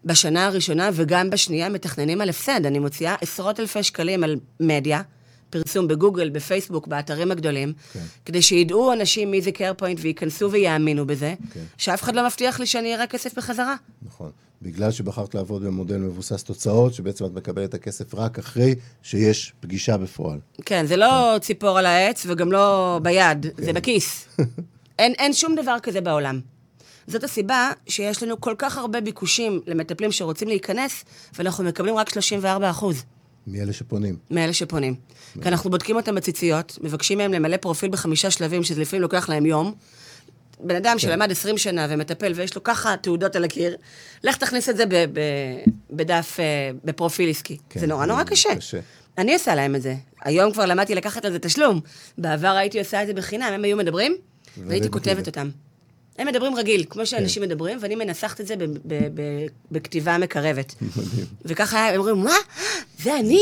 בשנה הראשונה וגם בשנייה מתכננים על הפסד. אני מוציאה עשרות אלפי שקלים על מדיה, פרסום בגוגל, בפייסבוק, באתרים הגדולים, כן. כדי שידעו אנשים מי זה Care Point וייכנסו ויאמינו בזה, כן. שאף אחד לא מבטיח לי שאני אראה כסף בחזרה. נכון. בגלל שבחרת לעבוד במודל מבוסס תוצאות, שבעצם את מקבלת את הכסף רק אחרי שיש פגישה בפועל. כן, זה לא ציפור על העץ וגם לא ביד, כן. זה בכיס. אין, אין שום דבר כזה בעולם. זאת הסיבה שיש לנו כל כך הרבה ביקושים למטפלים שרוצים להיכנס, ואנחנו מקבלים רק 34 אחוז מאלה שפונים. מאלה שפונים. כי אנחנו בודקים אותם בציציות, מבקשים מהם למלא פרופיל בחמישה שלבים, שזה לפעמים לוקח להם יום. בן כן. אדם שלמד 20 שנה ומטפל, ויש לו ככה תעודות על הקיר, לך תכניס את זה ב- ב- בדף, אה, בפרופיל עסקי. כן, זה נורא נורא קשה. קשה. אני עושה להם את זה. היום כבר למדתי לקחת על זה תשלום. בעבר הייתי עושה את זה בחינם, הם היו מדברים, והייתי. כותבת אותם. הם מדברים רגיל, כמו שאנשים מדברים, ואני מנסחת את זה ב- ב- ב- בכתיבה מקרבת. מדהים. וככה הם אומרים, מה? זה אני?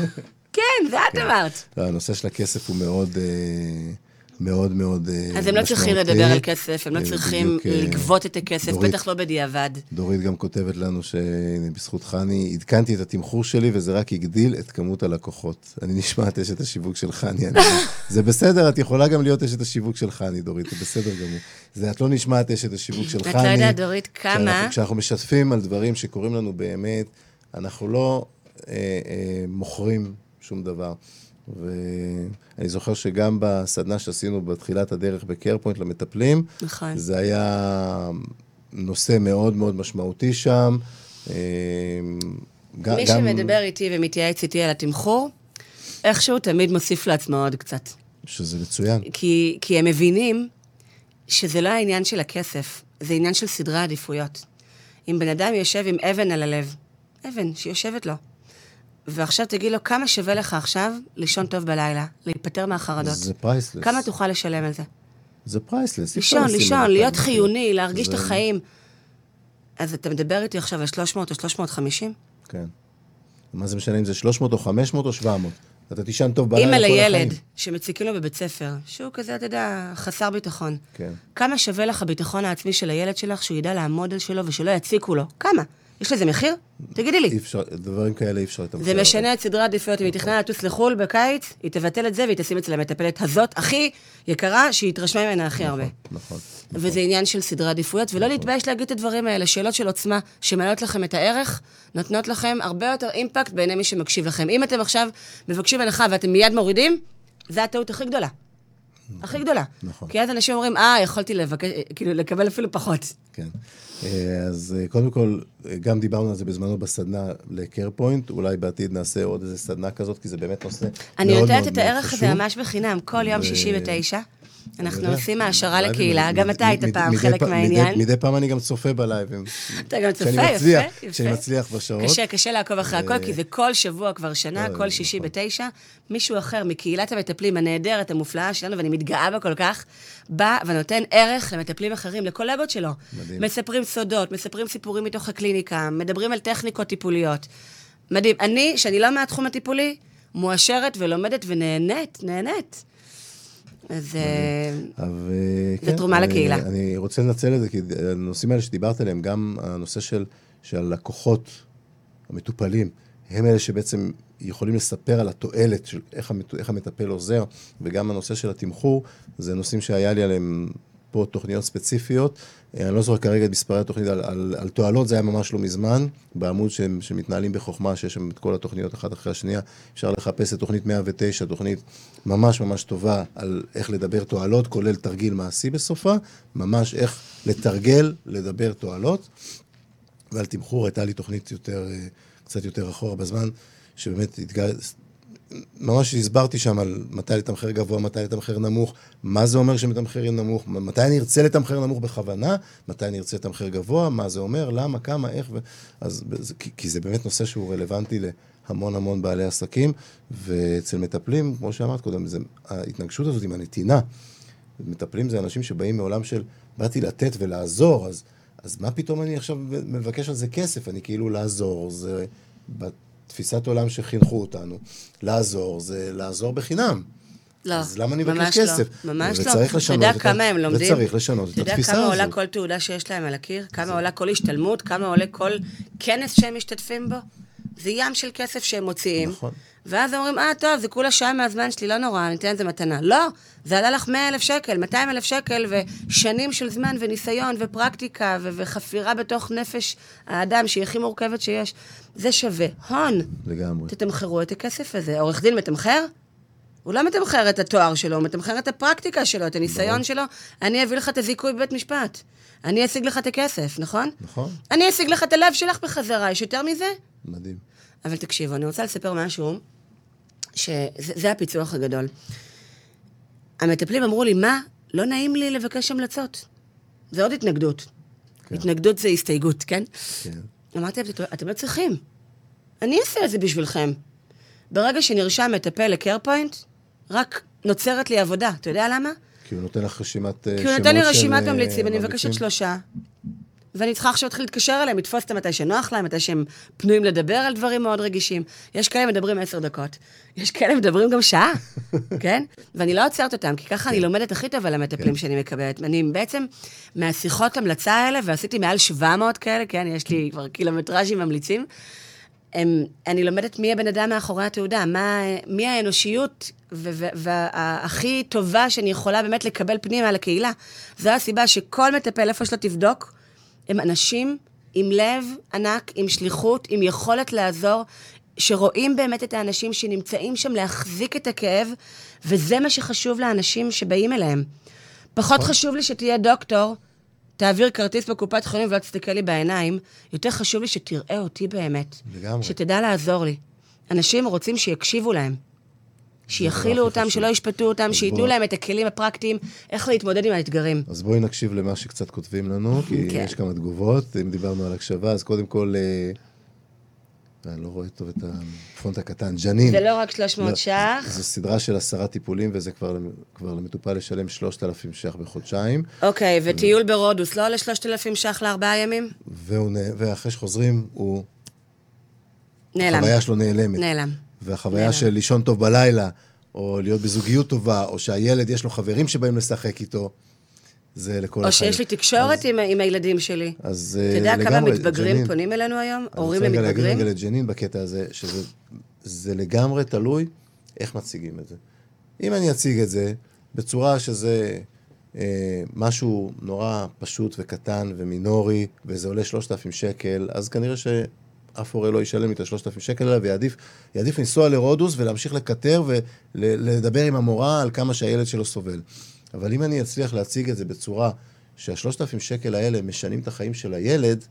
כן, זה את אמרת. לא, הנושא של הכסף הוא מאוד, אה, מאוד מאוד אה, אז הם לא צריכים משמעותי. לדבר על כסף, הם לא אה, צריכים אה, לגבות את הכסף, בטח לא בדיעבד. דורית גם כותבת לנו שבזכותך אני עדכנתי את התמחור שלי וזה רק הגדיל את כמות הלקוחות. אני נשמע את אשת השיווק של חני. זה בסדר, את יכולה גם להיות אשת השיווק של חני, דורית, זה בסדר גמור. זה את לא נשמעת אשת השיווק של את חני. לא יודעת, דורית, כמה... כשאנחנו משתפים על דברים שקורים לנו באמת, אנחנו לא אה, אה, מוכרים שום דבר. ואני זוכר שגם בסדנה שעשינו בתחילת הדרך בקרפוינט למטפלים, נכון. זה היה נושא מאוד מאוד משמעותי שם. אה, ג- מי גם- שמדבר איתי ומתייעץ איתי על התמחור, איכשהו תמיד מוסיף לעצמו עוד קצת. שזה מצוין. כי, כי הם מבינים שזה לא העניין של הכסף, זה עניין של סדרי עדיפויות. אם בן אדם יושב עם אבן על הלב, אבן שיושבת לו, ועכשיו תגיד לו, כמה שווה לך עכשיו לישון טוב בלילה, להיפטר מהחרדות? זה priceless. כמה תוכל לשלם על זה? זה priceless. לישון, לישון, להיות חיוני, להרגיש את זה- החיים. אז אתה מדבר איתי עכשיו על 300 או 350? כן. מה זה משנה אם זה 300 או 500 או 700? אתה תישן טוב בלילה אימא כל לילד החיים. שמציקים לו בבית ספר, שהוא כזה, אתה יודע, חסר ביטחון. כן. כמה שווה לך הביטחון העצמי של הילד שלך, שהוא ידע לעמוד על שלו ושלא יציקו לו? כמה? יש לזה מחיר? תגידי אי לי. אפשר, דברים כאלה אי אפשר לתמחר. זה משנה את סדרי העדיפויות. אם היא תכננה לטוס לחו"ל בקיץ, היא תבטל את זה והיא תשים אצל המטפלת הזאת, הכי יקרה, שהיא התרשמה ממנה הכי הרבה. נכון. וזה עניין של סדרי עדיפויות, ולא להתבייש להגיד את הדברים האלה. שאלות של עוצמה שמעלות לכם את הערך, נותנות לכם הרבה יותר אימפקט בעיני מי שמקשיב לכם. אם אתם עכשיו מבקשים הנחה ואתם מיד מורידים, זו הטעות הכי גדולה. הכי גדולה. נכון. כי אז אנשים אומרים, אה, יכולתי לבקש, כאילו, לקבל אפילו פחות. כן. אה, אז אה, קודם כל, אה, גם דיברנו על זה בזמנו בסדנה לקרפוינט, אולי בעתיד נעשה עוד איזה סדנה כזאת, כי זה באמת נושא מאוד אני מאוד נותנת מאוד את הערך הזה חשוב. ממש בחינם, כל יום שישי בתשע. אנחנו עושים העשרה לקהילה, גם אתה היית פעם חלק מהעניין. מדי פעם אני גם צופה בלייבים. אתה גם צופה, יפה, יפה. כשאני מצליח בשעות. קשה, קשה לעקוב אחרי הכל, כי זה כל שבוע כבר שנה, לא, כל שישי נכון. בתשע. מישהו אחר מקהילת המטפלים הנהדרת, המופלאה שלנו, ואני מתגאה בה כל כך, בא ונותן ערך למטפלים אחרים, לקולגות שלו. מדהים. מספרים סודות, מספרים סיפורים מתוך הקליניקה, מדברים על טכניקות טיפוליות. מדהים. אני, שאני לא מהתחום הטיפולי, מואשרת ולומדת ונהנית, נהנית. אז... אה, אבל, כן, תרומה אני- לקהילה. אני רוצה לנצל את זה, כי הנושאים האלה שדיברת עליהם, גם הנושא של, של הלקוחות, המטופלים, הם אלה שבעצם יכולים לספר על התועלת של איך, המת, איך המטפל עוזר, וגם הנושא של התמחור, זה נושאים שהיה לי עליהם פה תוכניות ספציפיות. אה, אני לא זוכר כרגע את מספרי התוכנית על, על, על תועלות, זה היה ממש לא מזמן, בעמוד שהם, שמתנהלים בחוכמה, שיש שם את כל התוכניות אחת אחרי השנייה. אפשר לחפש את תוכנית 109, תוכנית ממש ממש טובה על איך לדבר תועלות, כולל תרגיל מעשי בסופה, ממש איך לתרגל, לדבר תועלות. ועל תמחור הייתה לי תוכנית יותר, אה, קצת יותר אחורה בזמן, שבאמת התגל... ממש הסברתי שם על מתי לתמחר גבוה, מתי לתמחר נמוך, מה זה אומר שמתמחרים נמוך, מתי אני ארצה לתמחר נמוך בכוונה, מתי אני ארצה לתמחר גבוה, מה זה אומר, למה, כמה, איך, ו... אז, כי, כי זה באמת נושא שהוא רלוונטי להמון המון בעלי עסקים, ואצל מטפלים, כמו שאמרת קודם, זה, ההתנגשות הזאת עם הנתינה. מטפלים זה אנשים שבאים מעולם של באתי לתת ולעזור, אז, אז מה פתאום אני עכשיו מבקש על זה כסף? אני כאילו לעזור, זה... תפיסת עולם שחינכו אותנו. לעזור זה לעזור בחינם. לא, אז למה אני מבקש ממש כסף? לא, ממש לא. וצריך לשנות אתה יודע כמה הם לומדים? וצריך לשנות את התפיסה הזאת. אתה יודע כמה עולה כל תעודה שיש להם על הקיר? כמה עולה כל השתלמות? כמה עולה כל כנס שהם משתתפים בו? זה ים של כסף שהם מוציאים. נכון. ואז אומרים, אה, טוב, זה כולה שעה מהזמן שלי, לא נורא, אני אתן לזה מתנה. לא, זה עלה לך 100 אלף שקל, 200 אלף שקל, ושנים של זמן, וניסיון, ופרקטיקה, ו- וחפירה בתוך נפש האדם, שהיא הכי מורכבת שיש. זה שווה הון. לגמרי. תתמחרו את הכסף הזה. עורך דין מתמחר? הוא לא מתמחר את התואר שלו, הוא מתמחר את הפרקטיקה שלו, את הניסיון שלו. אני אביא לך את הזיכוי בבית משפט. אני אשיג לך את הכסף, נכון? נכון. אני אשיג לך את הלב שלך בחזרה, יש יותר מזה? מדהים. אבל תקשיבו, אני רוצה לספר משהו, שזה הפיצוח הגדול. המטפלים אמרו לי, מה? לא נעים לי לבקש המלצות. זה עוד התנגדות. כן. התנגדות זה הסתייגות, כן? כן. אמרתי, אתם לא צריכים. אני אעשה את זה בשבילכם. ברגע שנרשם מטפל לקרפוינט, רק נוצרת לי עבודה. אתה יודע למה? כי הוא נותן לך רשימת שמות של... כי הוא נותן לי רשימת ממליצים, אני מבקשת שלושה. ואני צריכה עכשיו להתחיל להתקשר אליהם, לתפוס אותם מתי שנוח להם, מתי שהם פנויים לדבר על דברים מאוד רגישים. יש כאלה מדברים עשר דקות, יש כאלה מדברים גם שעה, כן? ואני לא עוצרת אותם, כי ככה אני כן. לומדת הכי טוב על המטפלים כן. שאני מקבלת. אני בעצם, מהשיחות המלצה האלה, ועשיתי מעל 700 כאלה, כן, יש לי כבר קילומטראז'ים ממליצים, הם, אני לומדת מי הבן אדם מאחורי התעודה, מה, מי האנושיות והכי טובה שאני יכולה באמת לקבל פנימה לקהילה. זו הסיבה שכל מטפל, איפה שלא תבדוק, הם אנשים עם לב ענק, עם שליחות, עם יכולת לעזור, שרואים באמת את האנשים שנמצאים שם להחזיק את הכאב, וזה מה שחשוב לאנשים שבאים אליהם. פחות נכון. חשוב לי שתהיה דוקטור, תעביר כרטיס בקופת חולים ולא תסתכל לי בעיניים, יותר חשוב לי שתראה אותי באמת. לגמרי. שתדע לעזור לי. אנשים רוצים שיקשיבו להם. שיכילו אותם, שלא ישפטו אותם, שייתנו. להם את הכלים הפרקטיים, איך להתמודד עם האתגרים. אז בואי נקשיב למה שקצת כותבים לנו, כי כן. יש כמה תגובות. אם דיברנו על הקשבה, אז קודם כל... אה, אני לא רואה טוב את הפונט הקטן, ג'נין. זה לא רק 300 לא, ש"ח. זו סדרה של עשרה טיפולים, וזה כבר, כבר למטופל לשלם 3,000 ש"ח בחודשיים. אוקיי, וטיול ברודוס לא עולה 3,000 ש"ח לארבעה ימים? והוא, ואחרי שחוזרים, הוא... נעלם. החוויה שלו נעלמת. נעלם. והחוויה נעלם. של לישון טוב בלילה, או להיות בזוגיות טובה, או שהילד, יש לו חברים שבאים לשחק איתו. זה לכל החיים. או שיש לי תקשורת אז, עם, עם הילדים שלי. אז לגמרי, אתה יודע כמה מתבגרים ג'נין, פונים אלינו היום? הורים למתבגרים? אני רוצה להגיד רגע לג'נין בקטע הזה, שזה לגמרי תלוי איך מציגים את זה. אם אני אציג את זה בצורה שזה אה, משהו נורא פשוט וקטן ומינורי, וזה עולה 3,000 שקל, אז כנראה ש... אף הורה לא ישלם את השלושת אלפים שקל האלה, ויעדיף לנסוע לרודוס ולהמשיך לקטר ולדבר עם המורה על כמה שהילד שלו סובל. אבל אם אני אצליח להציג את זה בצורה שהשלושת אלפים שקל האלה משנים את החיים של הילד,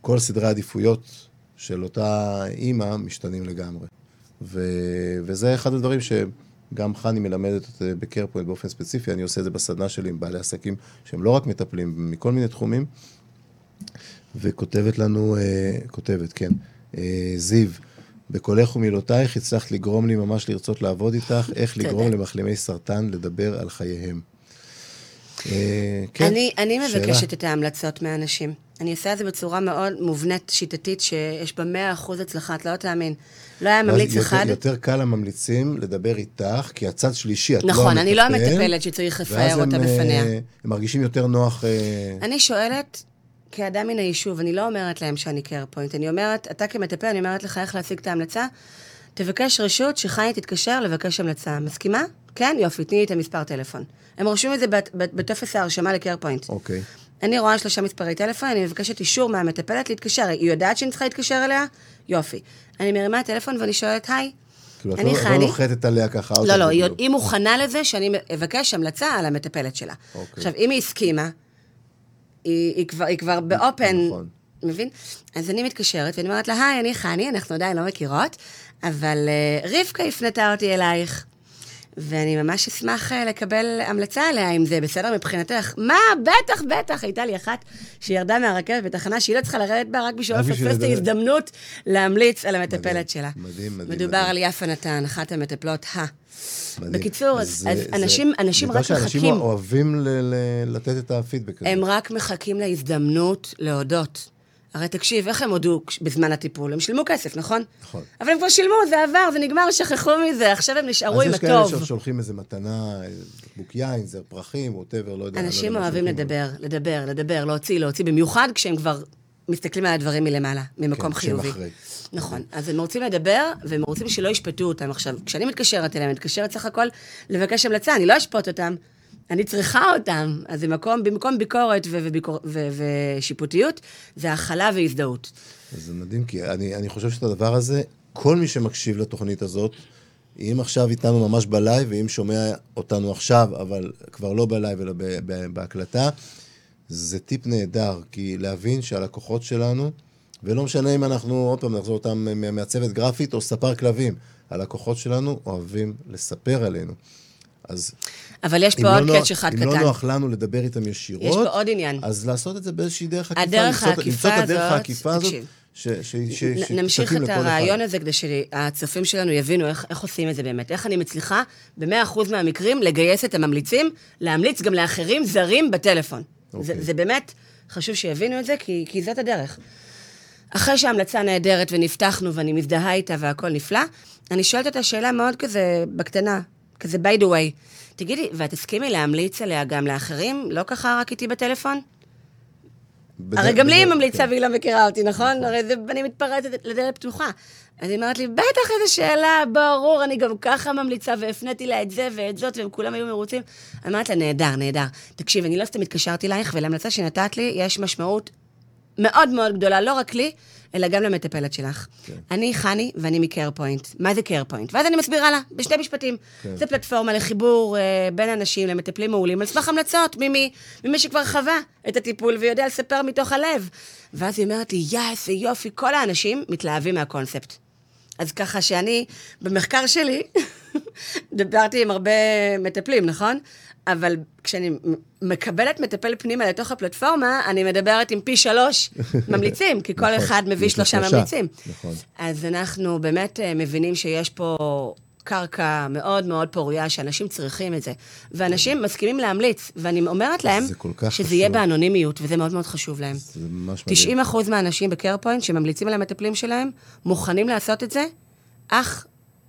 כל סדרי העדיפויות של אותה אימא משתנים לגמרי. ו... וזה אחד הדברים שגם חני מלמדת בקרפוינט באופן ספציפי, אני עושה את זה בסדנה שלי עם בעלי עסקים שהם לא רק מטפלים מכל מיני תחומים, וכותבת לנו, אה, כותבת, כן, אה, זיו, בקולך ומילותייך הצלחת לגרום לי ממש לרצות לעבוד איתך, איך לגרום למחלימי סרטן לדבר על חייהם. אה, כן, אני, אני מבקשת את ההמלצות מהאנשים. אני עושה את זה בצורה מאוד מובנית, שיטתית, שיש בה 100% הצלחה, את לא תאמין. לא היה ממליץ יותר, אחד. יותר קל לממליצים לדבר איתך, כי הצד שלישי, את נכון, לא המטפל. נכון, אני לא המטפלת שצריך לפאר אותה בפניה. ואז הם מרגישים יותר נוח... אני שואלת, כאדם מן היישוב, אני לא אומרת להם שאני Care Point, אני אומרת, אתה כמטפל, אני אומרת לך איך להשיג את ההמלצה, תבקש רשות שחני תתקשר לבקש המלצה. מסכימה? כן? יופי, תני לי את המספר טלפון. הם רושמים את זה בטופס ההרשמה ל Care Point. אוקיי. אני רואה שלושה מספרי טלפון, אני מבקשת אישור מהמטפלת להתקשר. היא יודעת שאני צריכה להתקשר אליה? יופי. אני מרימה טלפון ואני שואלת, היי, כאילו, אני לא- את לא חני. נוחתת עליה ככה. לא, out לא, היא, blue. היא מוכנה לזה שאני אבקש המלצה על המטפלת שלה. אוקיי. עכשיו, אם היא הסכימה, היא, היא, כבר, היא כבר באופן, נכון. מבין? אז אני מתקשרת ואני אומרת לה, היי, אני חני, אנחנו עדיין לא מכירות, אבל uh, רבקה הפנתה אותי אלייך. ואני ממש אשמח uh, לקבל המלצה עליה, אם זה בסדר מבחינתך. מה? בטח, בטח. הייתה לי אחת שירדה מהרכבת בתחנה שהיא לא צריכה לרדת בה רק בשביל לפספס את. ההזדמנות להמליץ על מדהים, המטפלת שלה. מדהים, מדהים, מדובר מדהים. על יפה נתן, אחת המטפלות ה... מדהים. בקיצור, אז- זה- אז זה- אנשים- אנשים בגלל רק שאנשים מחכים. אוהבים ל- ל- לתת את הפידבק הזה. הם רק מחכים להזדמנות להודות. הרי תקשיב, איך הם הודו בזמן הטיפול? הם שילמו כסף, נכון? נכון. אבל הם כבר שילמו, זה עבר, זה נגמר, שכחו מזה, עכשיו הם נשארו עם אז יש כאלה הטוב. ששולחים איזה מתנה, בקבוק יין, זר פרחים, ווטאבר, לא יודע. לא אנשים יודע מה אוהבים לדבר, לדבר, לדבר, להוציא, להוציא, במיוחד כשהם כבר מסתכלים על הדברים מלמעלה, ממקום כן, חיובי. אחרי. נכון. אז הם רוצים לדבר, והם רוצים שלא ישפטו אותם. עכשיו, כשאני מתקשרת אליהם, אני מתקשרת סך הכל לבקש המלצה, אני לא אשפוט אותם, אני צריכה אותם. אז במקום, במקום ביקורת ושיפוטיות, זה הכלה והזדהות. זה מדהים, כי אני, אני חושב שאת הדבר הזה, כל מי שמקשיב לתוכנית הזאת, אם עכשיו איתנו ממש ב live, ואם שומע אותנו עכשיו, אבל כבר לא ב live, אלא ב- ב- בהקלטה, זה טיפ נהדר, כי להבין שהלקוחות שלנו, ולא משנה אם אנחנו, עוד פעם, נחזור אותם מעצבת גרפית או ספר כלבים, הלקוחות שלנו אוהבים לספר עלינו. אז אבל יש אם פה לא עוד נוח- קאץ' אחד אם קטן. לא נוח לנו לדבר איתם ישירות, יש פה עוד עניין. אז לעשות את זה באיזושהי דרך עקיפה. הדרך העקיפה למצוא את הדרך הזאת, העקיפה הזאת. ש- נמשיך את אחד. הרעיון הזה כדי שהצופים שלנו יבינו איך, איך עושים את זה באמת. איך אני מצליחה ב-100% מהמקרים לגייס את הממליצים, להמליץ גם לאחרים זרים בטלפון. זה, אוקיי. זה באמת חשוב שיבינו את זה, כי, כי זאת הדרך. אחרי שההמלצה נהדרת ונפתחנו ואני מזדהה איתה והכל נפלא, אני שואלת אותה שאלה מאוד כזה בקטנה, כזה by the way. תגידי, ואת תסכימי להמליץ עליה גם לאחרים? לא ככה רק איתי בטלפון? בד- הרי גם לי היא ממליצה כן. והיא לא מכירה אותי, נכון? הרי זה, אני מתפרצת לדלת פתוחה. אז היא אומרת לי, בטח איזו שאלה, ברור, אני גם ככה ממליצה, והפניתי לה את זה ואת זאת, והם כולם היו מרוצים. אני אומרת לה, נהדר, נהדר. תקשיבי, אני לא סתם התקשרתי אלייך, ולהמלצה שנתת לי יש משמעות מאוד מאוד גדולה, לא רק לי, אלא גם למטפלת שלך. כן. אני חני, ואני מ Care Point. מה זה Care Point? ואז אני מסבירה לה, בשני משפטים. כן. זה פלטפורמה לחיבור אה, בין אנשים למטפלים מעולים, על סמך המלצות ממי, ממי שכבר חווה את הטיפול ויודע לספר מתוך הלב. ואז היא אומרת לי, יא, איזה יופי, כל האנשים מתלהבים מהקונספט. אז ככה שאני, במחקר שלי, דיברתי עם הרבה מטפלים, נכון? אבל כשאני מקבלת מטפל פנימה לתוך הפלטפורמה, אני מדברת עם פי שלוש ממליצים, כי כל נכון, אחד מביא שלושה, ממליצים. נכון. אז אנחנו באמת אה, מבינים שיש פה קרקע מאוד מאוד פורייה, שאנשים צריכים את זה. ואנשים מסכימים להמליץ, ואני אומרת להם שזה חשוב. יהיה באנונימיות, וזה מאוד מאוד חשוב להם. זה ממש מדהים. 90 אחוז מהאנשים בקר פוינט שממליצים על המטפלים שלהם, מוכנים לעשות את זה, אך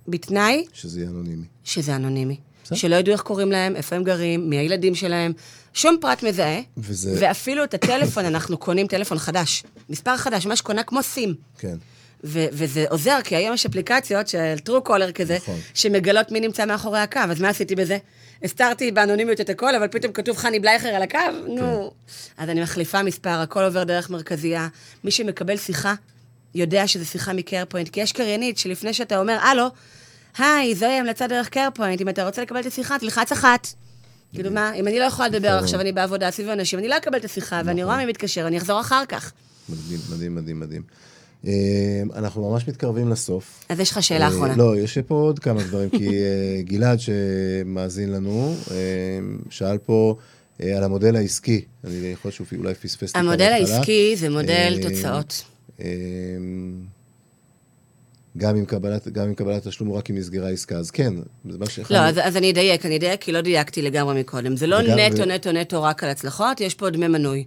בתנאי שזה יהיה אנונימי. שזה אנונימי. בסדר. שלא ידעו איך קוראים להם, איפה הם גרים, מי הילדים שלהם, שום פרט מזהה. וזה- ואפילו את הטלפון, אנחנו קונים טלפון חדש. מספר חדש, ממש קונה כמו סים. כן. ו- וזה עוזר, כי היום יש אפליקציות של טרו קולר כזה, נכון. שמגלות מי נמצא מאחורי הקו, אז מה עשיתי בזה? הסתרתי באנונימיות את הכל, אבל פתאום כתוב חני בלייכר על הקו, נו. אז אני מחליפה מספר, הכל עובר דרך מרכזייה. מי שמקבל שיחה, יודע שזו שיחה מקרפוינט, כי יש קריינית שלפני שאתה אומר, הלו, היי, זוהי המלצה דרך קרפוינט, אם אתה רוצה לקבל את השיחה, תלחץ אחת. כאילו מה, אם אני לא יכולה לדבר נכון. עכשיו, אני בעבודה סביב אנשים, אני לא אקבל את השיחה, ואני רואה מי מתקשר, אני אחזור אחר כך. מדהים, מדהים, מדהים, מדהים. אה, אנחנו ממש מתקרבים לסוף. אז יש לך שאלה אה, אחרונה. לא, יש פה עוד כמה דברים, כי אה, גלעד שמאזין לנו, אה, שאל פה אה, על המודל העסקי. אני יכול להיות שהוא אולי פספס את המודל. העסקי זה מודל אה, תוצאות. גם עם קבלת, גם עם קבלת תשלום, רק אם נסגרה עסקה. אז כן, זה מה שאחד... לא, אז, אז אני אדייק, אני אדייק, כי לא דייקתי לגמרי מקודם. זה לא נטו, ו- נטו, נטו רק על הצלחות, יש פה דמי מנוי.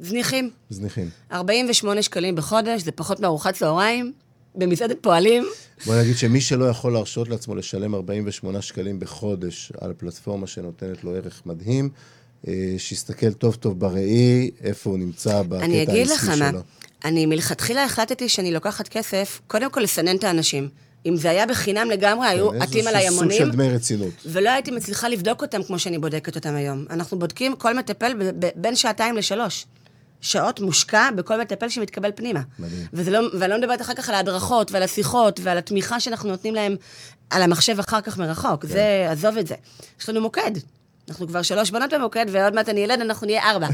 זניחים. זניחים. 48 שקלים בחודש, זה פחות מארוחת צהריים, במסעדת פועלים. בוא נגיד שמי שלא יכול להרשות לעצמו לשלם 48 שקלים בחודש על פלטפורמה שנותנת לו ערך מדהים, אה, שיסתכל טוב טוב בראי, איפה הוא נמצא בקטע אני העסקי אגיד שלו. לך מה, אני מלכתחילה החלטתי שאני לוקחת כסף, קודם כל לסנן את האנשים. אם זה היה בחינם לגמרי, היו כן, עטים על איזשהו סוג הימונים. של דמי רצינות. ולא הייתי מצליחה לבדוק אותם כמו שאני בודקת אותם היום. אנחנו בודקים כל מטפל ב- ב- בין שעתיים לשלוש. שעות מושקע בכל מטפל שמתקבל פנימה. מדהים. וזה לא, ואני לא מדברת אחר כך על ההדרכות ועל השיחות ועל התמיכה שאנחנו נותנים להם על המחשב אחר כך מרחוק. כן. זה, עזוב את זה. יש לנו מוקד. אנחנו כבר שלוש בנות במוקד, ועוד מעט אני ילד, אנחנו נהיה ארבע.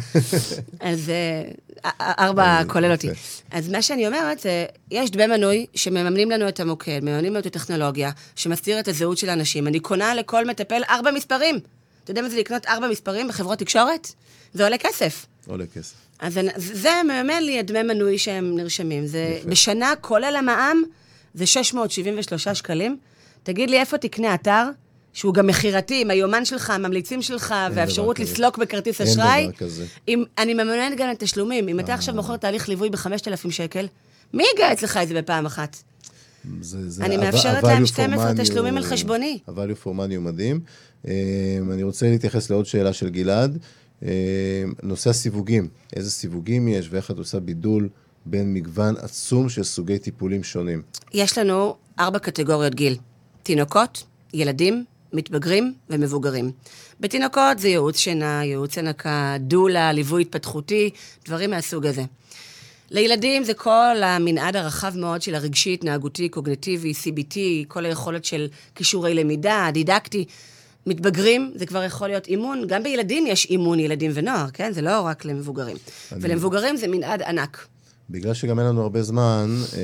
אז אה, א- ארבע יפה. כולל אותי. אז מה שאני אומרת, זה, יש דמי מנוי שמממנים לנו את המוקד, מממנים לנו את הטכנולוגיה, שמסתיר את הזהות של האנשים. אני קונה לכל מטפל ארבע מספרים. אתה יודע מה זה לקנות ארבע מספרים בחברות תקשורת? זה עולה כסף. עולה כסף. אז זה מממן לי את דמי מנוי שהם נרשמים. זה יפה. בשנה, כולל המע"מ, זה 673 שקלים. תגיד לי, איפה תקנה אתר שהוא גם מכירתי, עם היומן שלך, הממליצים שלך, והאפשרות. לסלוק בכרטיס אין אשראי? דבר כזה. אה. אם, אני מממנת גם את תשלומים. אם אתה עכשיו מוכר תהליך ליווי ב-5,000 שקל, מי יגייס לך את זה בפעם אחת? זה, זה אני מאפשרת להם value for 12 money תשלומים על חשבוני. ה-value for money הוא מדהים. אה, אני רוצה להתייחס לעוד שאלה של גלעד. אה, נושא הסיווגים, איזה סיווגים יש ואיך את עושה בידול בין מגוון עצום של סוגי טיפולים שונים. יש לנו ארבע קטגוריות גיל. תינוקות, ילדים, מתבגרים ומבוגרים. בתינוקות זה ייעוץ שינה, ייעוץ הנקה, דולה, ליווי התפתחותי, דברים מהסוג הזה. לילדים זה כל המנעד הרחב מאוד של הרגשי, התנהגותי, קוגנטיבי, CBT, כל היכולת של כישורי למידה, דידקטי. מתבגרים זה כבר יכול להיות אימון, גם בילדים יש אימון ילדים ונוער, כן? זה לא רק למבוגרים. ולמבוגרים זה מנעד ענק. בגלל שגם אין לנו הרבה זמן, אה,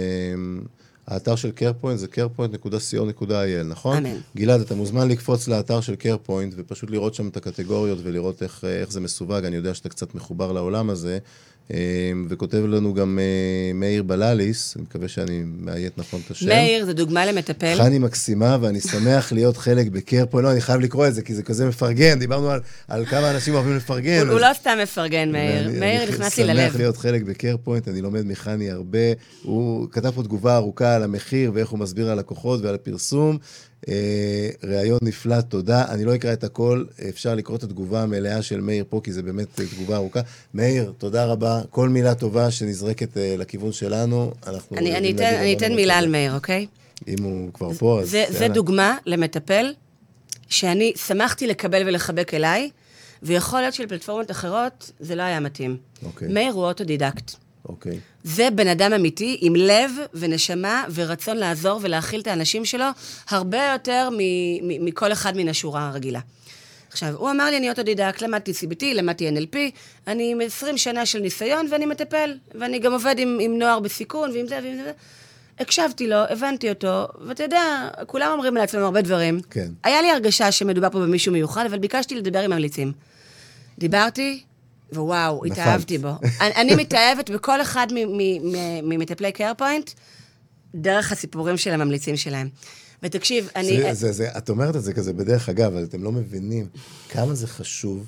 האתר של CarePoint זה carepoint.co.il, נכון? אמן. גלעד, אתה מוזמן לקפוץ לאתר של CarePoint ופשוט לראות שם את הקטגוריות ולראות איך, אה, איך זה מסווג. אני יודע שאתה קצת מחובר לעולם הזה. אה, וכותב לנו גם אה, מאיר בלליס, אני מקווה שאני מאיית נכון את השם. מאיר זה דוגמה למטפל. חני מקסימה, ואני שמח להיות חלק ב CarePoint. לא, אני חייב לקרוא את זה, כי זה כזה מפרגן. דיברנו על, על כמה אנשים אוהבים לפרגן. הוא- אז- לא סתם מפרגן, מאיר. מאיר אני נכנס לי ללב. שמח להיות חלק בקרפוינט, אני לומד מחני הרבה. הוא כתב פה תגובה ארוכה על המחיר ואיך הוא מסביר על לקוחות ועל הפרסום. אה, ראיון נפלא, תודה. אני לא אקרא את הכל, אפשר לקרוא את התגובה המלאה של מאיר פה, כי זה באמת אה, תגובה ארוכה. מאיר, תודה רבה. כל מילה טובה שנזרקת אה, לכיוון שלנו, אנחנו... אני, אני, אתן, אני אתן מילה על. מאיר, אוקיי? אם הוא כבר פה, אז זה, זה. דוגמה למטפל שאני שמחתי לקבל ולחבק אליי, ויכול להיות שלפלטפורמות אחרות זה לא היה מתאים. אוקיי. מאיר הוא אוטודידקט. אוקיי. זה בן אדם אמיתי עם לב ונשמה ורצון לעזור ולהכיל את האנשים שלו הרבה יותר מ- מ- מכל אחד מן השורה הרגילה. עכשיו, הוא אמר לי, אני אוטודידקט, למדתי CBT, למדתי NLP, אני עם 20 שנה של ניסיון ואני מטפל, ואני גם עובד עם, עם נוער בסיכון ועם זה ועם זה. הקשבתי לו, הבנתי אותו, ואתה יודע, כולם אומרים לעצמם הרבה דברים. כן. היה לי הרגשה שמדובר פה במישהו מיוחד, אבל ביקשתי לדבר עם ממליצים. דיברתי, ווואו, נפלת. התאהבתי בו. אני, מתאהבת בכל אחד ממטפלי קרפוינט, דרך הסיפורים של הממליצים שלהם. ותקשיב, אני... זה, זה, זה, את אומרת את זה כזה בדרך אגב, אבל אתם לא מבינים כמה זה חשוב,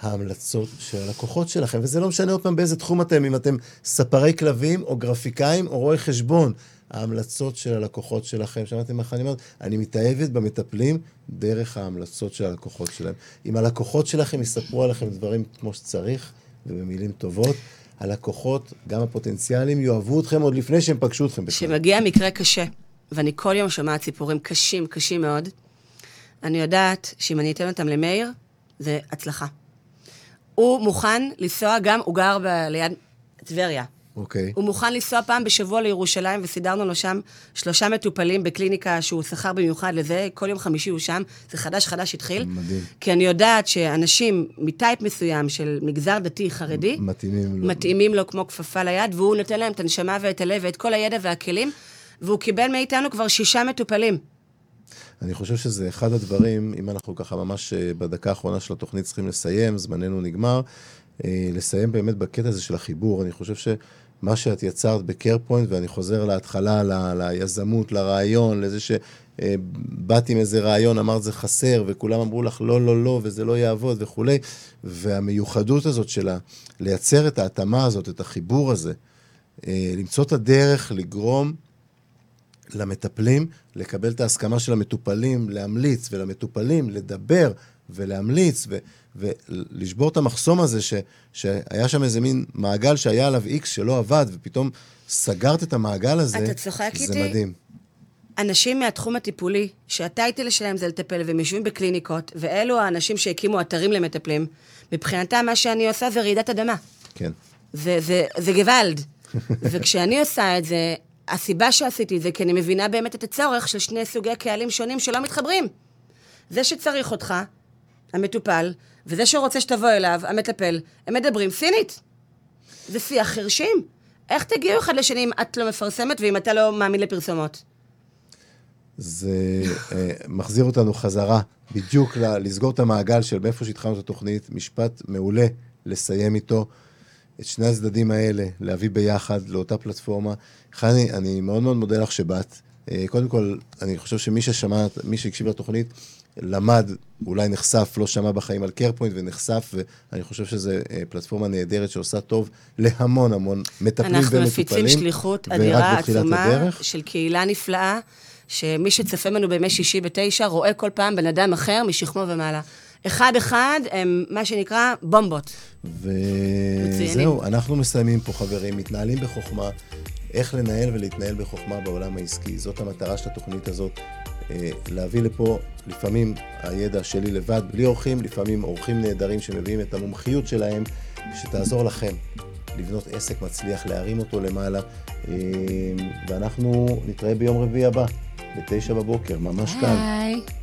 ההמלצות של הלקוחות שלכם, וזה לא משנה עוד פעם באיזה תחום אתם, אם אתם ספרי כלבים, או גרפיקאים, או רואי חשבון. ההמלצות של הלקוחות שלכם, שמעתם מה אני אומרת? אני מתאהבת במטפלים דרך ההמלצות של הלקוחות שלהם. אם הלקוחות שלכם יספרו עליכם דברים כמו שצריך, ובמילים טובות, הלקוחות, גם הפוטנציאליים, יאהבו אתכם עוד לפני שהם פגשו אתכם בכלל. כשמגיע מקרה קשה, ואני כל יום שומעת סיפורים קשים, קשים מאוד, אני יודעת שאם אני אתן אותם למאיר, זה הצלחה. הוא מוכן לנסוע גם, הוא גר ב- ליד טבריה. אוקיי. הוא מוכן לנסוע פעם בשבוע לירושלים, וסידרנו לו שם שלושה מטופלים בקליניקה שהוא שכר במיוחד לזה, כל יום חמישי הוא שם, זה חדש חדש התחיל. מדהים. כי אני יודעת שאנשים מטייפ מסוים של מגזר דתי חרדי, מתאימים לו. מתאימים לו כמו כפפה ליד, והוא נותן להם את הנשמה ואת הלב ואת כל הידע והכלים, והוא קיבל מאיתנו כבר שישה מטופלים. אני חושב שזה אחד הדברים, אם אנחנו ככה ממש אה, בדקה האחרונה של התוכנית צריכים לסיים, זמננו נגמר, אה, לסיים באמת בקטע הזה של החיבור. אני חושב שמה שאת יצרת בקרפוינט, ואני חוזר להתחלה, ל- ליזמות, לרעיון, לזה שבאת עם איזה רעיון, אמרת זה חסר, וכולם אמרו לך לא, לא, לא, וזה לא יעבוד וכולי, והמיוחדות הזאת שלה, לייצר את ההתאמה הזאת, את החיבור הזה, אה, למצוא את הדרך לגרום למטפלים, לקבל את ההסכמה של המטופלים, להמליץ, ולמטופלים לדבר ולהמליץ, ו, ולשבור את המחסום הזה, ש, שהיה שם איזה מין מעגל שהיה עליו איקס שלא עבד, ופתאום סגרת את המעגל הזה, אתה צוחק זה איתי? מדהים. אנשים מהתחום הטיפולי, שהטייטל שלהם זה לטפל, והם יושבים בקליניקות, ואלו האנשים שהקימו אתרים למטפלים, מבחינתם מה שאני עושה זה רעידת אדמה. כן. זה, זה, זה גוואלד. וכשאני עושה את זה, הסיבה שעשיתי את זה, כי אני מבינה באמת את הצורך של שני סוגי קהלים שונים שלא מתחברים. זה שצריך אותך, המטופל, וזה שרוצה שתבוא אליו, המטפל, הם מדברים סינית. זה שיח חרשים. איך תגיעו אחד לשני אם את לא מפרסמת ואם אתה לא מאמין לפרסומות? זה אה, מחזיר אותנו חזרה, בדיוק לסגור את המעגל של מאיפה שהתחלנו את התוכנית, משפט מעולה לסיים איתו. את שני הצדדים האלה, להביא ביחד לאותה פלטפורמה. חני, אני מאוד מאוד מודה לך שבאת. אה, קודם כל, אני חושב שמי ששמע, מי שהקשיב לתוכנית, למד, אולי נחשף, לא שמע בחיים על קרפוינט ונחשף, ואני חושב שזו אה, פלטפורמה נהדרת שעושה טוב להמון המון מטפלים אנחנו ומטופלים. מפיצים שליחות אדירה, עצומה. של קהילה נפלאה, שמי שצופה בנו בימי שישי בתשע, רואה כל פעם בן אדם אחר משכמו ומעלה. אחד-אחד הם מה שנקרא בומבות. וזהו, אנחנו מסיימים פה, חברים, מתנהלים בחוכמה. איך לנהל ולהתנהל בחוכמה בעולם העסקי. זאת המטרה של התוכנית הזאת, להביא לפה, לפעמים הידע שלי לבד, בלי אורחים, לפעמים אורחים נהדרים שמביאים את המומחיות שלהם, שתעזור לכם לבנות עסק מצליח, להרים אותו למעלה. אה, ואנחנו נתראה ביום רביעי הבא, בתשע בבוקר, ממש כאן. ביי.